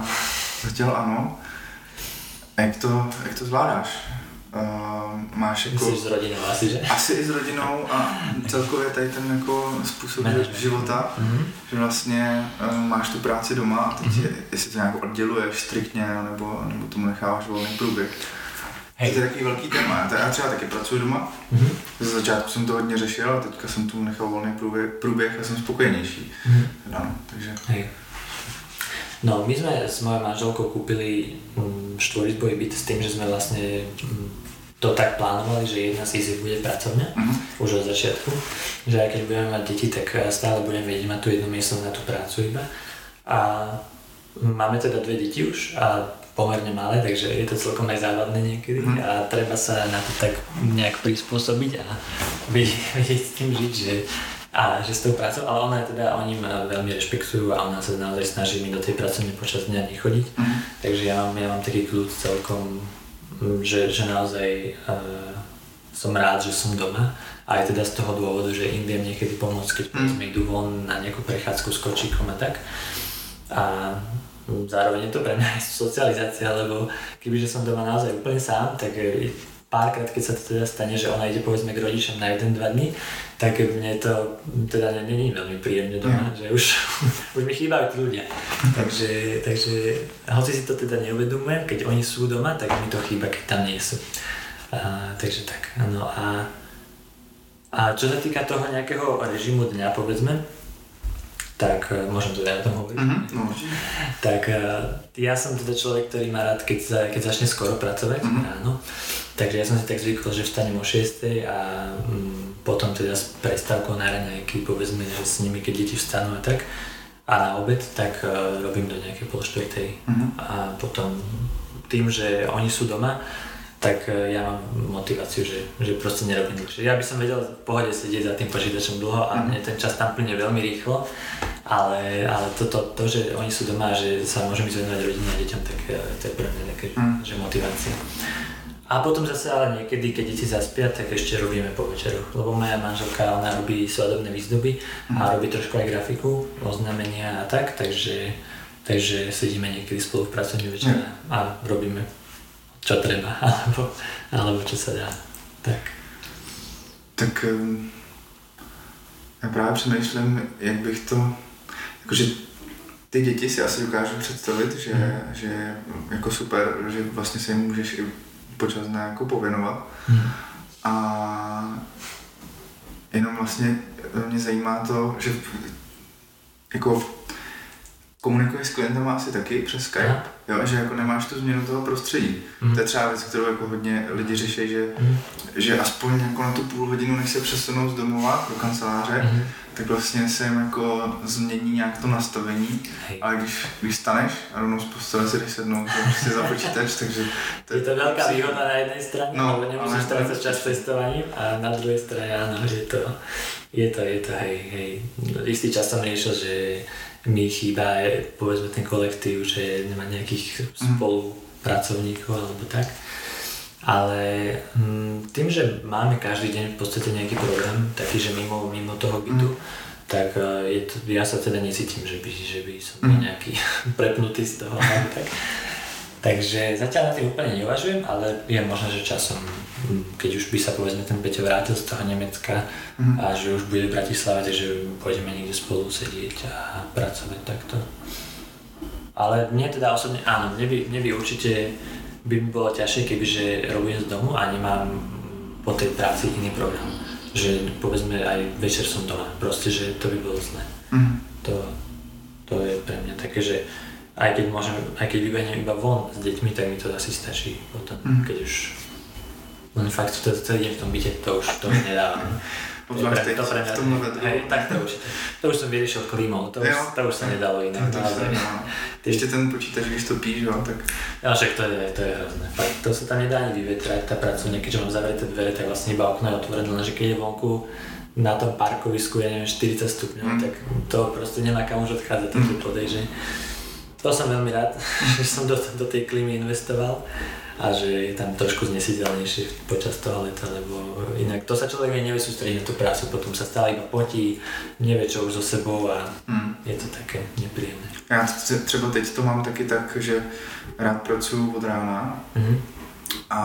Zatím ano. A jak to, jak to zvládáš? Uh, máš jako... Myslíš s rodinou asi, že? Asi i s rodinou a celkově tady ten jako způsob Management. života, Mhm. že vlastně uh, máš tu práci doma a teď Mhm. je, jestli to nějak odděluješ striktně, nebo, nebo tomu necháváš volný průběh. Hej. To je takový velký téma. Já třeba taky pracuji doma. Mhm. Ze začátku jsem to hodně řešil, ale teďka jsem tomu nechal volný průběh, průběh a jsem spokojenější. Mhm. Teda, no, takže... Hej. No, my sme s mojou manželkou kúpili mm, štvorizbový byt s tým, že sme vlastne mm, to tak plánovali, že jedna z izb bude pracovňa, Mhm. už od začiatku, že aj keď budeme mať deti, tak eh, stále budeme vedieť mať tú jednu miestnosť na tú prácu iba. A máme teda dve deti už a pomerne malé, takže je to celkom aj zábavné niekedy Mhm. a treba sa na to tak nejak prispôsobiť a vedieť s tým žiť, že a že s tou prácou, ale ona teda, oni ma veľmi rešpektujú a ona sa naozaj snaží mi do tej pracovne počas dňa nechodiť. Mhm. Takže ja mám, ja mám taký kľud celkom, mm, že, že naozaj uh, som rád, že som doma. Aj teda z toho dôvodu, že im viem niekedy pomôcť, keď Mm. idú von na nejakú prechádzku s kočíkom a tak. A mm, zároveň je to pre mňa aj socializácia, lebo kebyže som doma naozaj úplne sám, tak e, párkrát, keď sa to teda stane, že ona ide povedzme k rodičom na jeden, dva dní, tak mne to teda není veľmi príjemne doma, Mm. že už, už mi chýbajú tí ľudia. takže, takže hoci si to teda neuvedomujem, keď oni sú doma, tak mi to chýba, keď tam nie sú. A, takže tak, no a, a čo sa týka toho nejakého režimu dňa, povedzme, tak e, môžem teda o tom hovoriť. No, určite. Tak eh, ja som teda človek, ktorý má rád, keď, za, keď začne skoro pracovať Mhm. ráno. Takže ja som si tak zvykol, že vstanem o 6 a mm, potom teda s prestávkou na raňajky, povedzme, že s nimi, keď deti vstanú a tak, a na obed, tak uh, robím do nejakej pol štvrtej. Mhm. A potom tým, že oni sú doma, tak eh, ja mám motiváciu, že, že proste nerobím dlhšie. Ja by som vedel v pohode sedieť za tým počítačom dlho a Mhm. mne ten čas tam plyne veľmi rýchlo, ale, ale to, to, to, že oni sú doma že sa môžem ísť venovať rodine a deťom, tak eh, to je pre mňa také, Mhm. že motivácia. A potom zase ale niekedy, keď deti zaspia, tak ešte robíme po večeroch. Lebo moja manželka, ona robí svadobné výzdoby a robí trošku aj grafiku, oznámenia a tak, takže, takže sedíme niekedy spolu v pracovný večer a robíme čo treba, alebo, alebo čo sa dá. Tak. Tak já právě přemýšlím, jak bych to, jakože ty děti si asi dokážu představit, že, Mhm. že jako super, že vlastně se jim můžeš i počas dne jako pověnovat. Mhm. A jenom vlastně mě zajímá to, že jako komunikuješ s klientem asi taky přes Skype, jo, že jako nemáš tu změnu toho prostředí. Mhm. To je třeba věc, kterou jako hodně lidi řeší, že, Mhm. že aspoň jako na tu půl hodinu, než se přesunou z domova do kanceláře, Mhm. Tak vlastně se jim jako změní nějak to nastavení, Hej. ale když, staneš a rovnou z postele si jdeš sednout to prostě za počítač, takže Je to veľká výhoda na jednej strane, No, lebo nemusíš ale- strácať čas cestovaním a na druhej strane áno, že to, je to, je to, hej, hej. Istý čas som riešil, že mi chýba povedzme ten kolektív, že nemá nejakých Mhm. spolupracovníkov alebo tak. Ale hm, tým, že máme každý deň v podstate nejaký program, taký, že mimo, mimo toho bytu, Mhm. tak eh, je to, ja sa teda necítim, že by, že by som bol Mhm. nejaký prepnutý z toho. tak. Takže zatiaľ na tým úplne neuvažujem, ale je možné, že časom, keď už by sa povedzme ten Peťo vrátil z toho Nemecka Mhm. a že už bude v Bratislave, takže pôjdeme niekde spolu sedieť a pracovať takto. Ale mne teda osobne, áno, mne by, mne by určite by mi bolo ťažšie, kebyže robím z domu a nemám po tej práci iný program. Že povedzme aj večer som doma, proste, že to by bolo zle. Mhm. To, to je pre mňa také, že aj keď môžem, aj keď vybehnem iba von s deťmi, tak mi to asi stačí potom, Mhm. keď už len fakt celý, celý deň v tom byte, to už to nedávam. Obzvlášť teď, v tomhle vedru. hej, tak to už, to už som vyriešil klímou, to už, to už sa nedalo inak. To, to, no. Ještě ten počítač, když to píš, jo, tak No však to je, to je hrozné. Fakt, to sa tam nedá ani vyvetrať, tá pracovňa, keďže mám zavreté dvere, tak vlastne iba okno je otvorené, lenže keď je vonku na tom parkovisku, ja neviem, 40 stupňov, Mm. tak to proste nemá kam už odchádzať, to Mm. teplodej, že to som veľmi rád, že som do, do tej klímy investoval a že je tam trošku znesiteľnejšie počas toho leta, lebo inak to sa človek nevie sústrediť na tú prácu, potom sa stále iba potí, nevie čo už so sebou a hm. je to také nepríjemné. Já tře- třeba teď to mám taky tak, že rád pracuju od rána Mhm. a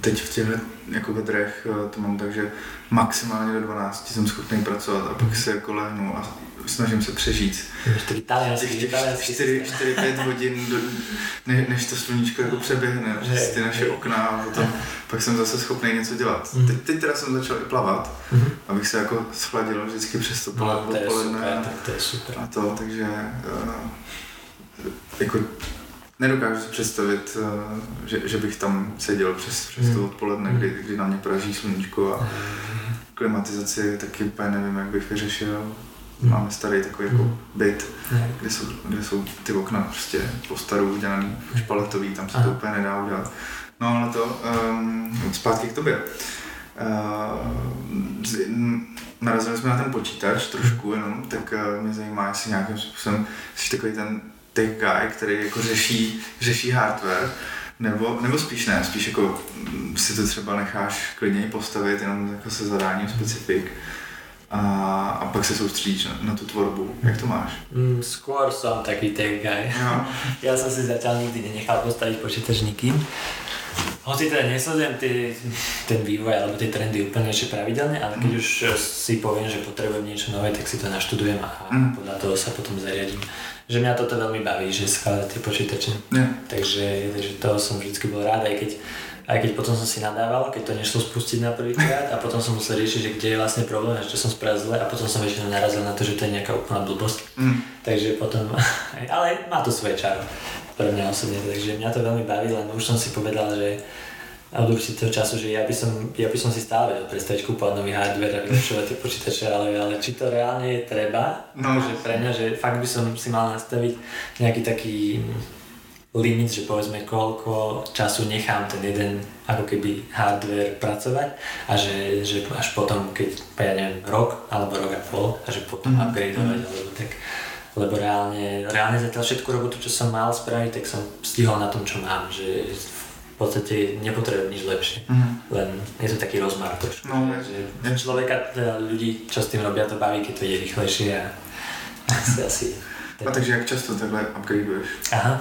teď v těchto jako vedrech eh, to mám tak, že maximálně do 12 jsem schopný pracovat a pak se jako lehnu a snažím se přežít. Máš taký talianský, Těch, těch talianský 4-5 hodin, do, ne, než to sluníčko jako přeběhne přes ty naše okna a potom pak jsem zase schopný něco dělat. Mhm. Teď, teď teda jsem začal i plavat, Mhm. abych se jako schladil vždycky přes to No, to odpoledne. tak to je super. a to, takže uh, jako nedokážu si představit, uh, že, že bych tam seděl přes, přes to Hmm. odpoledne, kdy, kdy na mě praží sluníčko a klimatizaci taky úplně nevím, jak bych vyřešil. Máme starý takový jako Hmm. byt, kde jsou, kde jsou ty okna prostě po starou udělaný, špaletový, tam se Aha. to úplně nedá udělat. No ale to, um, zpátky k tobě. Uh, z- narazili jsme na ten počítač trošku jenom, tak uh, mě zajímá, jestli nějakým způsobem jsi takový ten tech guy, který jako řeší, řeší hardware, nebo, nebo spíš ne, spíš jako mm, si to třeba necháš klidně postavit jenom jako se zadáním specifik a, a pak se soustředíš na, na tu tvorbu. Jak to máš? Mm, skôr som taký tech guy. Jo. Ja som si zatiaľ nikdy nenechal postaviť počítač nikým. Hoci teda nesledujem ten vývoj alebo tie trendy úplne ešte pravidelne, ale keď už si poviem, že potrebujem niečo nové, tak si to naštudujem a Mm. podľa toho sa potom zariadím. Že mňa toto veľmi baví, že skladať tie počítače. Ne. Takže, takže toho som vždy bol rád, aj keď, aj keď potom som si nadával, keď to nešlo spustiť na prvýkrát a potom som musel riešiť, že kde je vlastne problém a čo som spravil zle a potom som väčšinou narazil na to, že to je nejaká úplná blbosť. Mm. Takže potom, ale má to svoje čaro pre mňa osobne, takže mňa to veľmi baví, len už som si povedal, že od určitého času, že ja by som, ja by som si stále vedel predstaviť kúpať nový hardware a vylepšovať tie počítače, ale, ale či to reálne je treba, No. akože pre mňa, že fakt by som si mal nastaviť nejaký taký limit, že povedzme koľko času nechám ten jeden ako keby hardware pracovať a že, že až potom, keď ja neviem, rok alebo rok a pol a že potom Mhm. mm. upgradeovať alebo tak lebo reálne, reálne zatiaľ všetku robotu, čo som mal spraviť, tak som stihol na tom, čo mám, že v podstate nepotrebujem nič lepšie. Mm. Len je to taký rozmar trošku, No, že, je. človeka, teda ľudí, čo s tým robia, to baví, keď to ide rýchlejšie a asi, asi A takže jak často takhle upgradeuješ? Aha.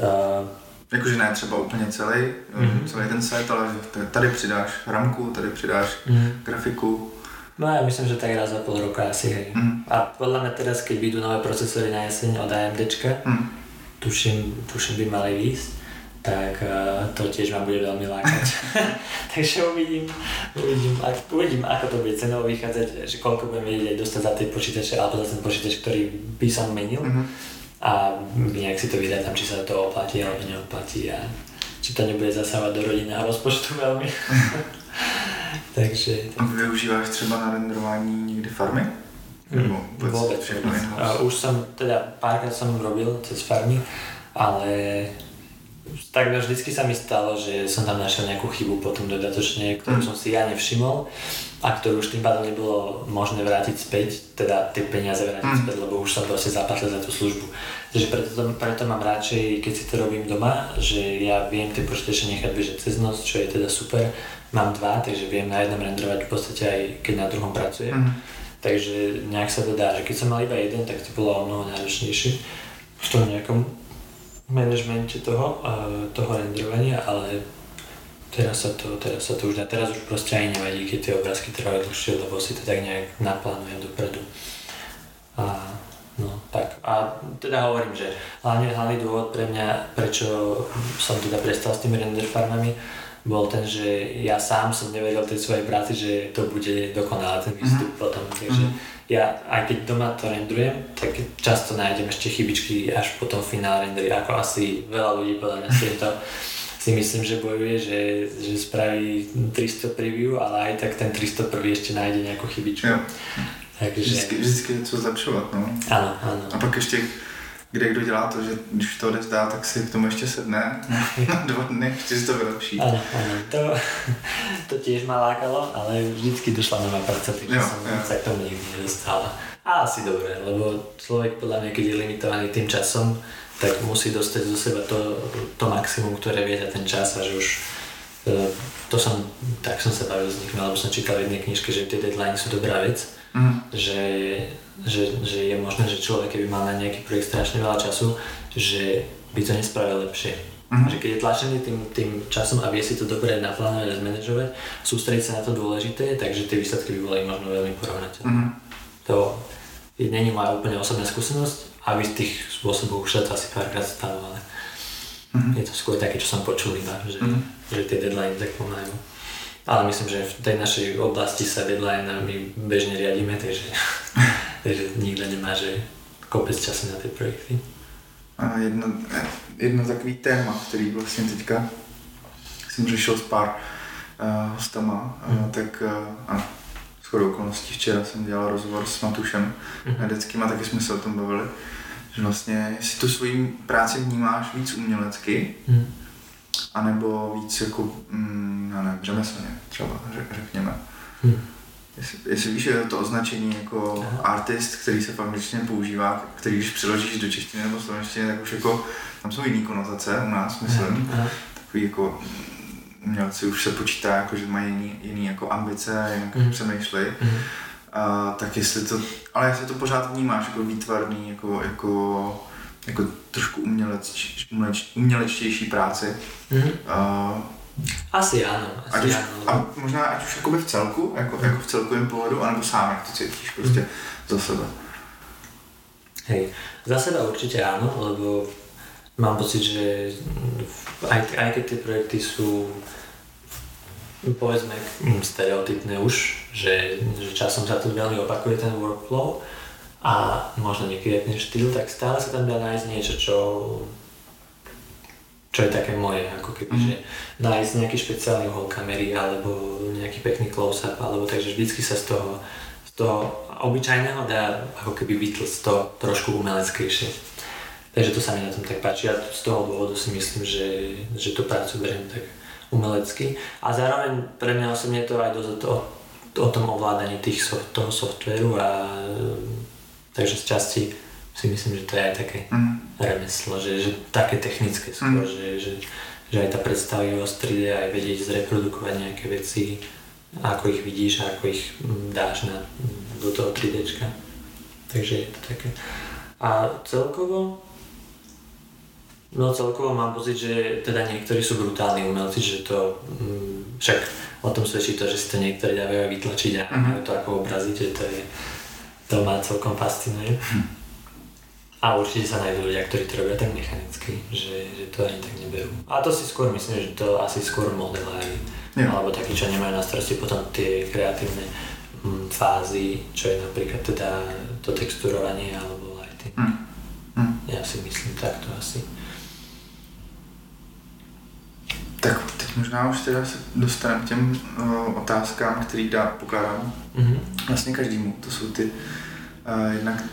Uh, Jakože ne třeba úplně celý, Mhm. mm-hmm. celý ten set, ale tady přidáš ramku, tady přidáš mm. grafiku. No ja myslím, že tak raz za pol roka asi, hej. Mm. A podľa mňa teraz, keď vyjdú nové procesory na jeseň od AMDčka, Mm. tuším, tuším by mali výjsť, tak uh, to tiež ma bude veľmi lákať. Takže uvidím, uvidím, ak, uvidím, ako to bude cenovo vychádzať, že koľko budem vedieť dostať za tie počítače alebo za ten počítač, ktorý by som menil. Mm-hmm. A nejak si to vydátam, či sa to oplatí alebo neoplatí a či to nebude zasávať do rodinného rozpočtu veľmi. Takže... Využíváš třeba na renderování někdy farmy? Mm, vôbec. Všechno už som, teda párkrát som robil cez farmy, ale takmer vždycky sa mi stalo, že som tam našiel nejakú chybu potom dodatočne, ktorú mm. som si ja nevšimol a ktorú už tým pádom nebolo možné vrátiť späť, teda tie peniaze vrátiť mm. späť, lebo už som proste zaplatil za tú službu. Takže preto, to, preto mám radšej, keď si to robím doma, že ja viem tie počítače nechať bežať cez noc, čo je teda super. Mám dva, takže viem na jednom renderovať v podstate aj keď na druhom pracujem. Mm. Takže nejak sa to dá, že keď som mal iba jeden, tak to bolo o mnoho náročnejšie v tom nejakom manažmente toho, toho renderovania, ale teraz sa to, teraz sa to už dá, teraz už proste aj nevadí, keď tie obrázky trvajú dlhšie, lebo si to tak nejak naplánujem dopredu. A No, tak. A teda hovorím, že hlavne hlavný dôvod pre mňa, prečo som teda prestal s tými render farmami, bol ten, že ja sám som nevedel tej svojej práci, že to bude dokonalé ten výstup mm-hmm. potom. Takže mm-hmm. Ja aj keď doma to renderujem, tak často nájdem ešte chybičky až po tom finále rendery, ako asi veľa ľudí podľa mňa si to si myslím, že bojuje, že, že spraví 300 preview, ale aj tak ten 301 ešte nájde nejakú chybičku. Ja. Takže... Vždycky, vždycky něco zlepšovat, no. Ano, ano. A pak ještě kde kdo dělá to, že když to jde zdá, tak si k tomu ještě sedne na dva dny, ještě si to vylepší. Áno, áno, to, to tiež ma lákalo, ale vždycky došla nová práca, takže jo, som jo. sa k tomu nikdy nedostala. A asi dobre, lebo človek podľa mňa, keď je limitovaný tým časom, tak musí dostať zo seba to, to maximum, ktoré vie za ten čas a že už e, to som, tak som sa bavil s nimi, alebo som čítal v jednej knižke, že tie deadliny sú dobrá vec, mm. že, že, že je možné, že človek, keby mal na nejaký projekt strašne veľa času, že by to nespravil lepšie. Mm. Že keď je tlačený tým, tým časom a vie si to dobre naplánovať a zmanéžovať, sústrediť sa na to dôležité, takže tie výsledky by boli možno veľmi porovnateľné. Mm. To není moja úplne osobná skúsenosť a z tých spôsobov už sa to asi párkrát stalo, ale mm. je to skôr také, čo som počul iba, že, mm. že tie deadline tak pomáhajú. Ale myslím, že v tej našej oblasti sa deadline bežne riadíme, takže, takže nikto nemá, že kopec času na tie projekty. A jedno, jedno takový téma, který vlastně teďka jsem řešil s pár uh, hostama, hmm. uh, tak uh, a shodou okolností včera jsem dělal rozhovor s Matušem hmm. Nedeckým a taky jsme se o tom bavili, že vlastně jestli tu svoji práci vnímáš víc umělecky, hmm anebo víc jako, mm, já nevím, řemeslně třeba, řekněme. Hmm. Jestli, jestli víš, že to označení jako Aha. artist, který se v angličtině používá, který když přeložíš do češtiny nebo slovenštiny, tak už jako, tam jsou jiný konotace u nás, myslím. Aha. Takový jako umělci už se počítá, jako, že mají jiný, jiný jako ambice, jinak mm. přemýšlej. Mm. Uh, tak jestli to, ale jestli to pořád vnímáš jako výtvarný, jako, jako jako trošku umělec, umělečtější práci. Mm-hmm. Uh, asi ano. Asi ať už, ano. A možná ať už jakoby v celku, jako, jako v celkovém pohledu, anebo sám, jak to cítíš prostě mm-hmm. za sebe. Hej, za seba určite áno, lebo mám pocit, že aj, aj keď tie projekty sú povedzme stereotypné už, že, že časom sa tu veľmi opakuje ten workflow, a možno niekedy ten štýl, tak stále sa tam dá nájsť niečo, čo čo je také moje, ako keby, mm. že nájsť nejaký špeciálny uhol kamery alebo nejaký pekný close-up, alebo takže vždycky sa z toho, z toho obyčajného dá ako keby vytlcť to trošku umeleckejšie. Takže to sa mi na tom tak páči a z toho dôvodu si myslím, že, že tú prácu beriem tak umelecky. A zároveň pre mňa osobne to aj dosť o, o tom ovládaní tých, toho softvéru a Takže z časti si myslím, že to je aj také mm. remeslo, že, že také technické skôr, mm. že, že, že aj tá predstavivosť 3D, aj vedieť zreprodukovať nejaké veci, ako ich vidíš a ako ich mm, dáš na, do toho 3D. Takže je to také. A celkovo, no celkovo mám pocit, že teda niektorí sú brutálni umelci, že to, mm, však o tom svedčí to, že si to niektorí dávajú vytlačiť a mm-hmm. to ako obraziť, že to je to ma celkom fascinuje. A určite sa nájdú ľudia, ktorí to robia tak mechanicky, že, že to ani tak neberú. A to si skôr myslím, že to asi skôr modelári, yeah. alebo takí, čo nemajú na starosti potom tie kreatívne mm, fázy, čo je napríklad teda to texturovanie alebo lighting. Mm. Mm. Ja si myslím takto asi. Tak teď možná už teda se dostaneme k těm uh, otázkám, který dá pokládám mm-hmm. vlastně každému. To jsou ty uh, jednak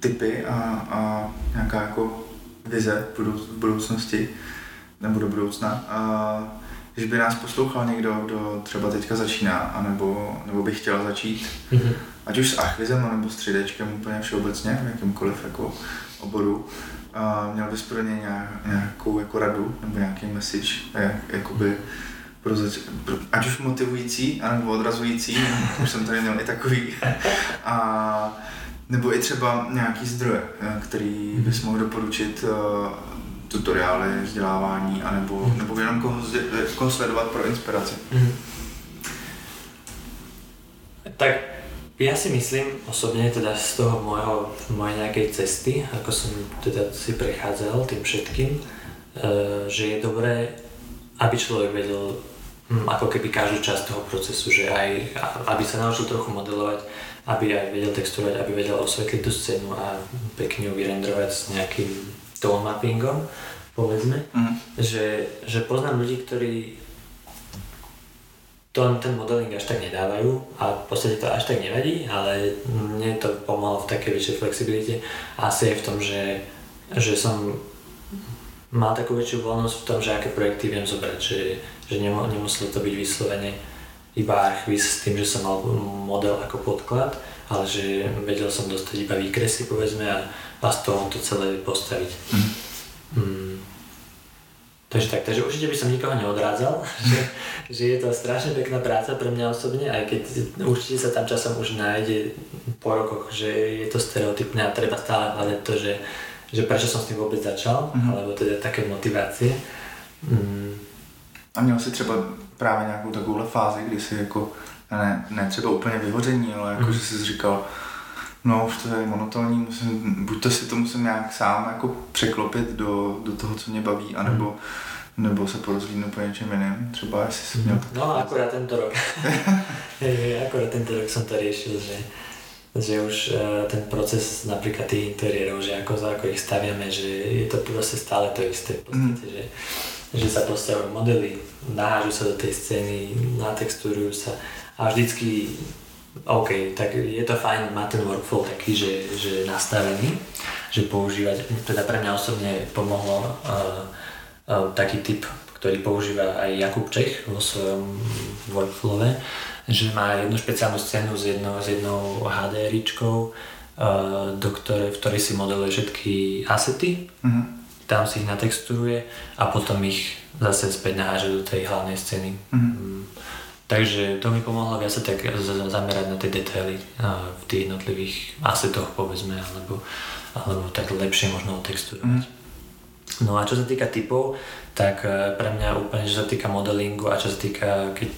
typy a, a nějaká jako vize v budoucnosti nebo do budoucna. A když by nás poslouchal někdo, kdo třeba teďka začíná, anebo, nebo by chtěl začít, mm-hmm. ať už s Achvizem, nebo s 3 úplně všeobecně, v jakýmkoliv jako oboru, a měl bys pro ně nějakou jako radu nebo nějaký message, jak, jakoby pro pro, ať už motivující, anebo odrazující, už jsem tady měl i takový. A nebo i třeba nějaký zdroje, eh, který mhm. bys mohl doporučit uh, tutoriály, vzdělávání, anebo, mm. nebo jenom koho, koho sledovat pro inspiraci. Mm. Tak ja si myslím osobne teda z toho môjho, mojej nejakej cesty, ako som teda si prechádzal tým všetkým, že je dobré, aby človek vedel ako keby každú časť toho procesu, že aj aby sa naučil trochu modelovať, aby aj vedel texturovať, aby vedel osvetliť tú scénu a pekne ju vyrendrovať s nejakým tone mappingom, povedzme. Mm. Že, že poznám ľudí, ktorí to, ten modeling až tak nedávajú a v podstate to až tak nevadí, ale mne to pomohlo v takej väčšej flexibilite a asi aj v tom, že, že som mal takú väčšiu voľnosť v tom, že aké projekty viem zobrať, že, že nemuselo to byť vyslovene iba archvíz s tým, že som mal model ako podklad, ale že vedel som dostať iba výkresy povedzme a, a z toho to celé postaviť. Mm. Mm. Takže tak, takže určite by som nikoho neodrádzal, že, že je to strašne pekná práca pre mňa osobne, aj keď určite sa tam časom už nájde po rokoch, že je to stereotypné a treba stále hľadať to, že, že prečo som s tým vôbec začal, mm-hmm. alebo teda také motivácie. Mm. A měl si třeba právě nějakou takovouhle fázi, kdy si jako, ne, ne třeba úplně vyhoření, ale jako, mm. že jsi říkal, no už to je monotónní, musím, buď to si to musím nějak sám jako překlopit do, do toho, co mě baví, anebo mm nebo se porozlídnu po něčem jiném, třeba jestli si měl... No akorát tento rok, akorát tento rok som to riešil, že, že už uh, ten proces napríklad tých interiérov, že ako, ako ich staviame, že je to proste stále to isté v podstate, mm. že že sa postavujú modely, nahážu sa do tej scény, natexturujú sa a vždycky OK, tak je to fajn, má ten workflow taký, že, že nastavený, že používať, teda pre mňa osobne pomohlo uh, uh, taký typ, ktorý používa aj Jakub Čech vo svojom workflowe, že má jednu špeciálnu scénu s jednou, s jednou HDRičkou, uh, do ktoré, v ktorej si modeluje všetky asety, mm-hmm tam si ich natexturuje a potom ich zase späť naháže do tej hlavnej scény. Mm-hmm. Takže to mi pomohlo viac tak zamerať na tie detaily v tých jednotlivých asetoch povedzme, alebo, alebo tak lepšie možno otexturovať. Mm-hmm. No a čo sa týka typov, tak e, pre mňa úplne, čo sa týka modelingu a čo sa týka, keď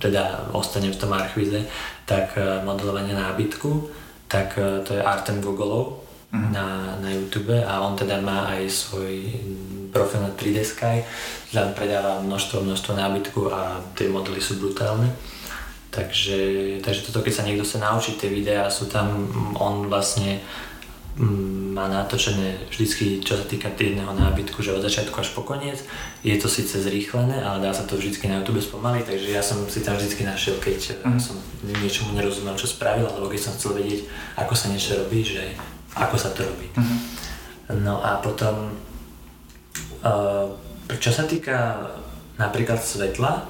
teda ostanem v tom archvíze, tak e, modelovanie nábytku, tak e, to je Artem Gogolov, mm. na, na YouTube a on teda má aj svoj profil na 3D Sky, tam predáva množstvo, množstvo nábytku a tie modely sú brutálne. Takže, takže toto, keď sa niekto sa naučí tie videá, sú tam, on vlastne mm, má natočené vždycky, čo sa týka jedného nábytku, že od začiatku až po koniec. Je to síce zrýchlené, ale dá sa to vždycky na YouTube spomaliť, takže ja som si tam vždycky našiel, keď mm. som niečomu nerozumel, čo spravil, alebo keď som chcel vedieť, ako sa niečo robí, že ako sa to robí. Uh-huh. No a potom, uh, čo sa týka napríklad svetla,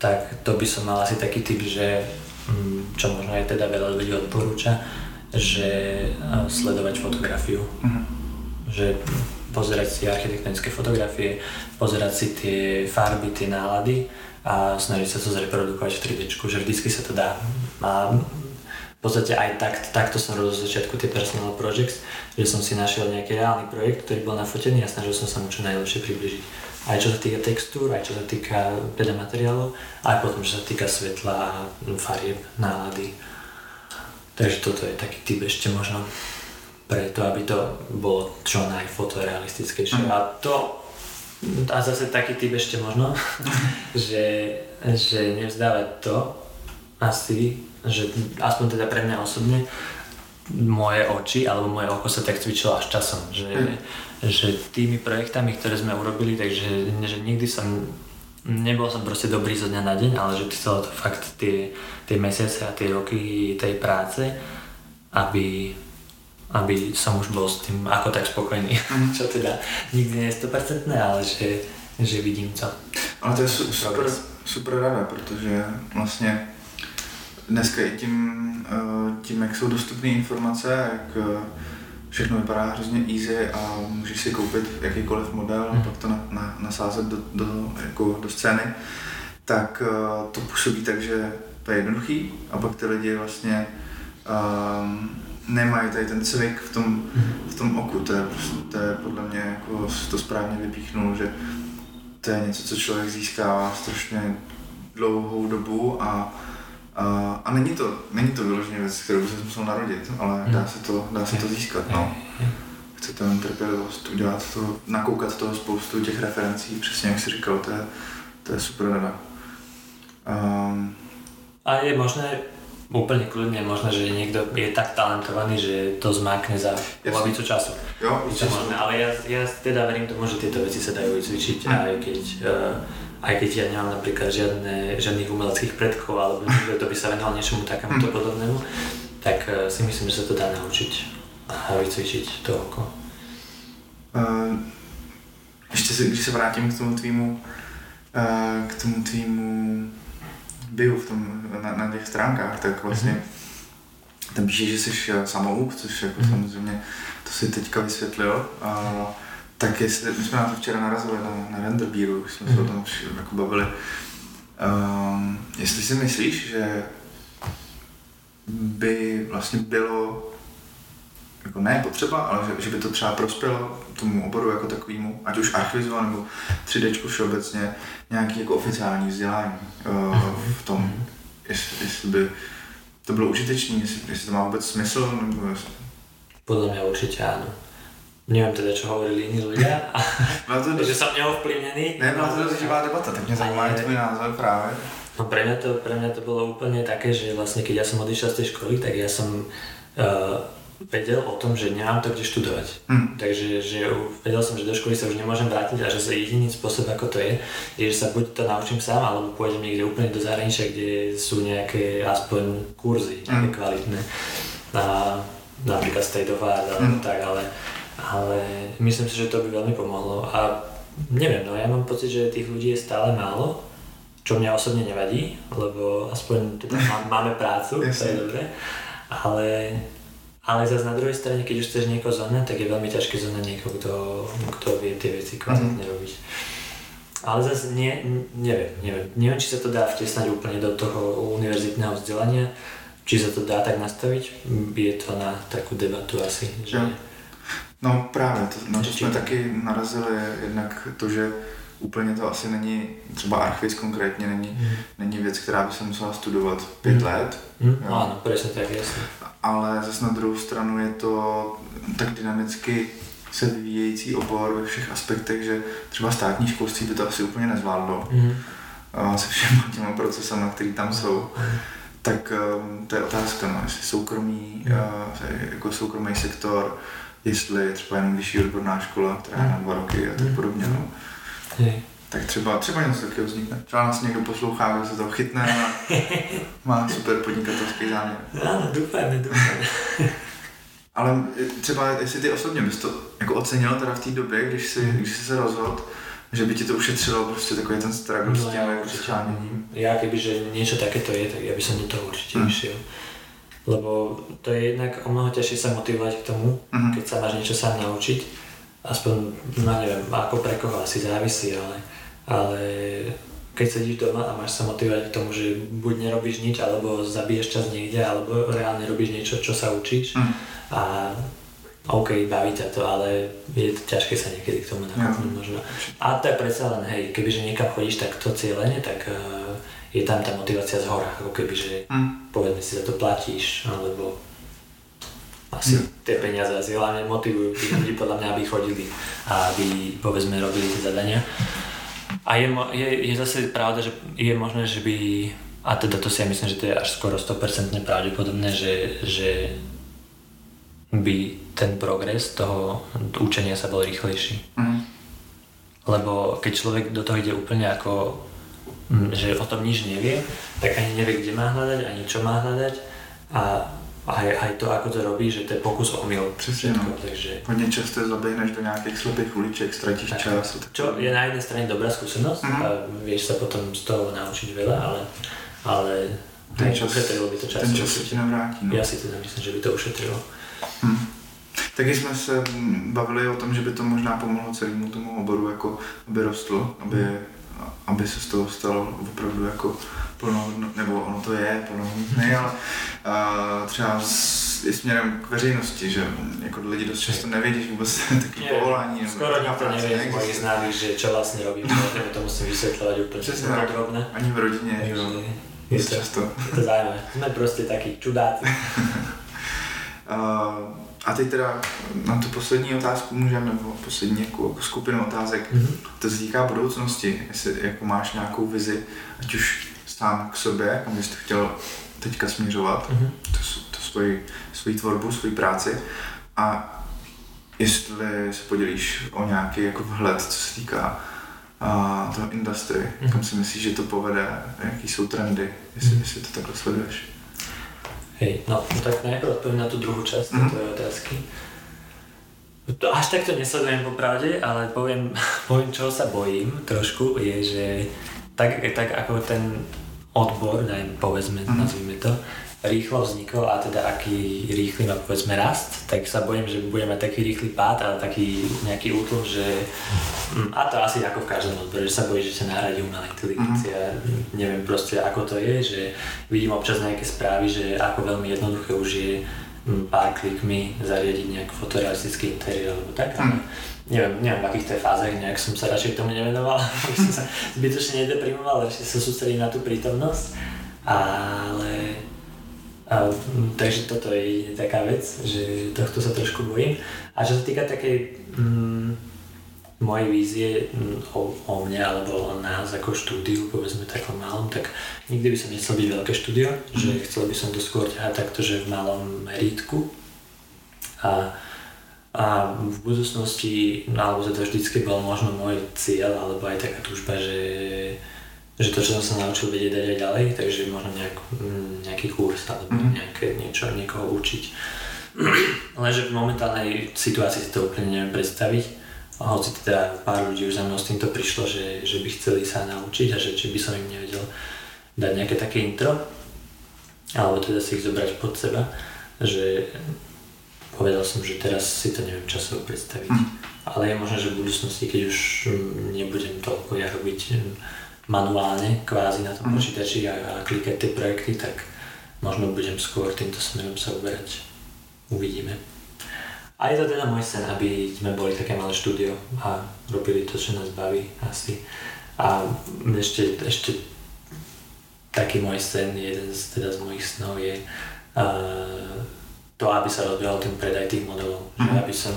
tak to by som mal asi taký typ, že um, čo možno aj teda veľa ľudí odporúča, že uh, sledovať fotografiu. Uh-huh. Že pozerať si architektonické fotografie, pozerať si tie farby, tie nálady a snažiť sa to zreprodukovať v 3D, že vždycky sa to dá. A v podstate aj tak, takto som robil zo začiatku tie personal projects, že som si našiel nejaký reálny projekt, ktorý bol nafotený a snažil som sa mu čo najlepšie približiť. Aj čo sa týka textúr, aj čo sa týka teda materiálov, aj potom čo sa týka svetla a farieb, nálady. Takže toto je taký typ ešte možno. preto, aby to bolo čo najfotorealistickejšie. Mm. A to, a zase taký typ ešte možno, že, že nevzdávať to asi, že aspoň teda pre mňa osobne, moje oči alebo moje oko sa tak cvičilo až časom, že, mm. že tými projektami, ktoré sme urobili, takže že nikdy som nebol som proste dobrý zo dňa na deň, ale že chcelo to fakt tie, tie mesiace a tie roky tej práce, aby, aby som už bol s tým ako tak spokojný. Mm. Čo teda nikdy nie je 100%, ale že, že vidím to. Ale to je su, super, super rada, protože vlastně dneska i tím, eh, tím, jak jsou dostupné informace, jak eh, všechno vypadá hrozně easy a můžeš si koupit jakýkoliv model a pak to na, na, nasázet do, do, jako do scény, tak uh, to působí tak, že to je jednoduchý a pak ty lidi vlastně um, nemají tady ten cvik v tom, v tom oku. To je, to je podle mě, jako to správně vypíchnul, že to je něco, co člověk získává strašně dlouhou dobu a a, a není to, není to vyloženě věc, kterou se musel narodit, ale dá se to, dá se to získat. No. Chce to trpělivost, udělat to, nakoukat toho spoustu těch referencí, přesně jak jsi říkal, to je, to je super rada. Um, a je možné úplne kľudne možné, že niekto je tak talentovaný, že to zmákne za polovicu času. Jo, je to možné, ale ja, ja teda verím tomu, že tieto veci sa dajú vycvičiť, hm. aj keď uh, aj keď ja nemám napríklad žiadne, žiadnych umeleckých predkov alebo nikto, kto by sa venoval niečomu takémuto mm. podobnému, tak uh, si myslím, že sa to dá naučiť a vycvičiť to oko. Uh, ještě si, když se vrátím k tomu tvýmu, uh, k tomu tvýmu bio v tom, na, na těch stránkách, tak vlastně mm-hmm. tam píše, že jsi samouk, což jako mm-hmm. samozřejmě to si teďka vysvětlil. Uh, tak jestli, my jsme na to včera narazili na, na Renderbíru, jsme se mm. o tom jako bavili. Um, jestli si myslíš, že by vlastně bylo jako ne potřeba, ale že, že by to třeba prospělo tomu oboru jako takovému, ať už archivizu nebo 3D všeobecně, nějaký jako oficiální vzdělání uh, v tom, jestli, jestli by to bylo užitečné, jestli, jestli to má vůbec smysl, nebo jestli... Podle mě určitě ano neviem teda, čo hovorili iní ľudia, že som neovplyvnený. Nebyla to dosť živá debata, tak mňa zaujíma tvoj názor práve. No pre mňa, to, pre mňa to bolo úplne také, že vlastne keď ja som odišiel z tej školy, tak ja som uh, vedel o tom, že nemám to kde študovať. Hmm. Takže že vedel som, že do školy sa už nemôžem vrátiť a že sa jediný spôsob, ako to je, je, že sa buď to naučím sám, alebo pôjdem niekde úplne do zahraničia, kde sú nejaké aspoň kurzy, nejaké hmm. kvalitné. A, napríklad of Art, alebo hmm. tak, ale ale myslím si, že to by veľmi pomohlo. A neviem, no ja mám pocit, že tých ľudí je stále málo, čo mňa osobne nevadí, lebo aspoň teda máme prácu, to je dobré, ale, ale zase na druhej strane, keď už chceš niekoho zohnať, tak je veľmi ťažké zohnať niekoho, kto, kto vie tie veci kvalitne mm-hmm. robiť. Ale zase nie, neviem, neviem, neviem, či sa to dá vtesnať úplne do toho univerzitného vzdelania, či sa to dá tak nastaviť, je to na takú debatu asi, že... Ja No právě, to, na to jsme taky narazili jednak to, že úplně to asi není, třeba archivis konkrétně není, mm. není věc, která by se musela studovat pět mm. let. Mm. Jo. Ano, přesně tak, jasně. Ale zase na druhou stranu je to tak dynamicky se vyvíjející obor ve všech aspektech, že třeba státní školství by to asi úplně nezvládlo. Mm. A se všemi těma procesama, které tam jsou. Mm. Tak um, to je otázka, no, jestli soukromý, mm. jako soukromý sektor, jestli třeba jenom vyšší odborná škola, která je na dva roky a tak hmm. podobně. No. Tak třeba, třeba něco takového vznikne. Třeba nás někdo poslouchá, kdo se to chytne a má super podnikatelský záměr. Ano, doufáme, doufáme. Ale třeba, jestli ty osobně bys to jako ocenil teda v té době, když jsi, hmm. když jsi se rozhodl, že by ti to ušetřilo prostě takový ten struggle no, s tím jako přecháněním. Já kebyže niečo takéto je, tak ja by som do toho určite hmm. išiel lebo to je jednak o mnoho ťažšie sa motivovať k tomu, uh-huh. keď sa máš niečo sám naučiť. Aspoň, no neviem, ako pre koho asi závisí, ale, ale keď sedíš doma a máš sa motivovať k tomu, že buď nerobíš nič, alebo zabiješ čas niekde, alebo reálne robíš niečo, čo sa učíš uh-huh. a OK, baví ťa to, ale je to ťažké sa niekedy k tomu nakopnúť možno. A to je predsa len, hej, kebyže niekam chodíš takto cieľene, tak uh, je tam tá motivácia z hora, ako keby, že mm. povedzme si za to platíš, alebo asi mm. tie peniaze asi hlavne motivujú tých ľudí podľa mňa, aby chodili a aby povedzme robili tie zadania. A je, je, je zase pravda, že je možné, že by, a teda to si ja myslím, že to je až skoro 100% pravdepodobné, že, že by ten progres toho učenia sa bol rýchlejší. Mm. Lebo keď človek do toho ide úplne ako, že o tom nič nevie, tak ani nevie, kde má hľadať, ani čo má hľadať a aj, aj to, ako to robí, že to je pokus omyl. Přesně, no. takže... Hodně často zaběhneš do nějakých slepých uliček, ztratíš tak, čas. Čo je na jednej strane dobrá skúsenosť mm-hmm. a vieš sa potom z toho naučiť veľa, ale, ale ten čas, by to čas. Ten čas se ti navrátí. No. Ja si teda myslím, že by to ušetrilo. Hmm. Taky jsme se bavili o tom, že by to možná pomohlo celému tomu oboru, jako aby rostlo, aby, aby se z toho stalo opravdu jako plnohodnotné, nebo ono to je plnohodnotné, ale a třeba s, i směrem k veřejnosti, že jako lidi dost často nevědí, že vůbec takové povolání. Skoro nikto nevie z mojich známých, že čo vlastne robím, no. to musím vysvetľovať úplne Přesně podrobne. Ani v rodině, je, je, to, často. Je to zaujímavé. Sme proste takí čudáci. A teď teda na tu poslední otázku můžeme, nebo poslední jako skupinu otázek, mm-hmm. to se týká budoucnosti, jestli jako máš nějakou vizi, ať už sám k sobě, kam bys chtěl teďka směřovat, mm-hmm. to, to svoji, svoji tvorbu, svoji práci a jestli se podělíš o nějaký jako vhled, co se týká a toho industry, mm-hmm. kam si myslíš, že to povede, jaký jsou trendy, jestli, mm-hmm. jestli to takhle sleduješ. Hej, no, no tak najprv odpoviem na tú druhú časť mm-hmm. tvojej otázky. To až takto nesledujem popravde, ale poviem, poviem, čo sa bojím trošku, je, že tak, tak ako ten odbor, daj, povedzme, mm-hmm. nazvime to, rýchlo vznikol a teda aký rýchly má povedzme rast, tak sa bojím, že budeme mať taký rýchly pád a taký nejaký útlm, že mm, a to asi ako v každom odbore, že sa bojí, že sa nahradí umelá inteligencia. Mm-hmm. Neviem proste ako to je, že vidím občas nejaké správy, že ako veľmi jednoduché už je mm, pár klikmi zariadiť nejaký fotorealistický interiér alebo tak, mm. neviem, neviem v akých to je fázach, nejak som sa radšej k tomu nevenoval, aby som sa zbytočne nedeprimoval, radšej sa sústredím na tú prítomnosť, ale a, takže toto je taká vec, že tohto sa trošku bojím. A čo sa týka takej mm, mojej vízie mm, o, o mne alebo o nás ako štúdiu, povedzme takom malom, tak nikdy by som nechcel byť veľké štúdio, mm. že chcel by som to skôr ťahať takto, že v malom merítku. A, a v budúcnosti, no, alebo to vždycky bol možno môj cieľ, alebo aj taká túžba, že že to, čo som sa naučil vedieť dať aj ďalej, takže možno nejak, mm, nejaký kurz alebo mm. nejaké niečo, niekoho učiť. Lenže v momentálnej situácii si to úplne neviem predstaviť. Hoci teda pár ľudí už za mnou s týmto prišlo, že, že by chceli sa naučiť a že či by som im nevedel dať nejaké také intro, alebo teda si ich zobrať pod seba, že povedal som, že teraz si to neviem časovo predstaviť. Mm. Ale je možné, že v budúcnosti, keď už nebudem toľko ja robiť manuálne kvázi na tom mm. počítači a, a klikať tie projekty, tak možno budem skôr týmto smerom sa uberať. Uvidíme. A je to teda môj sen, aby sme boli také malé štúdio a robili to, čo nás baví asi. A ešte, ešte taký môj sen, jeden z, teda z mojich snov je uh, to, aby sa rozbehol ten predaj tých modelov. Že aby som,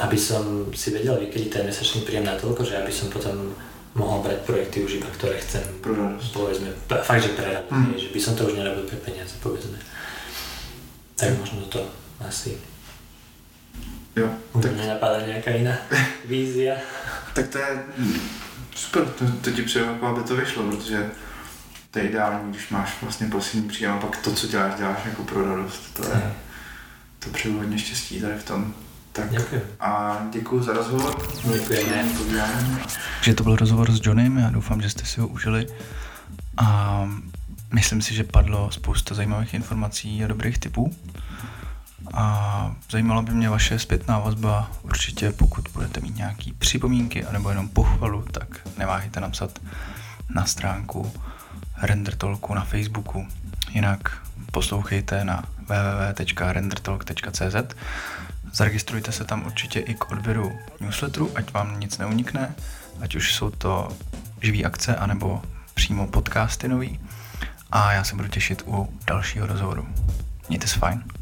aby som si vedel vykryť ten mesačný príjem na toľko, že aby som potom mohol brať projekty už iba, ktoré chcem. Pro Povedzme, fakt, že pre mm. že by som to už nerobil pre peniaze, povedzme. Tak možno to asi. Jo. Už tak... nenapadá nejaká iná vízia. tak to je super, to, to ti přeju, aby to vyšlo, protože to je ideální, když máš vlastně poslední příjem a pak to, co děláš, děláš jako pro radost. To, je, to přeju hodně štěstí tady v tom. Tak děkuji. a děkuji za rozhovor. Děkujeme. Takže to byl rozhovor s Johnem, já doufám, že jste si ho užili. A myslím si, že padlo spousta zajímavých informací a dobrých tipů. A zajímalo by mě vaše zpětná vazba. Určitě pokud budete mít nějaké připomínky anebo jenom pochvalu, tak neváhejte napsat na stránku Rendertolku na Facebooku. Jinak poslouchejte na www.rendertalk.cz Zaregistrujte se tam určitě i k odběru newsletteru, ať vám nic neunikne, ať už jsou to živý akce, anebo přímo podcasty nový. A já se budu těšit u dalšího rozhovoru. Mějte se fajn.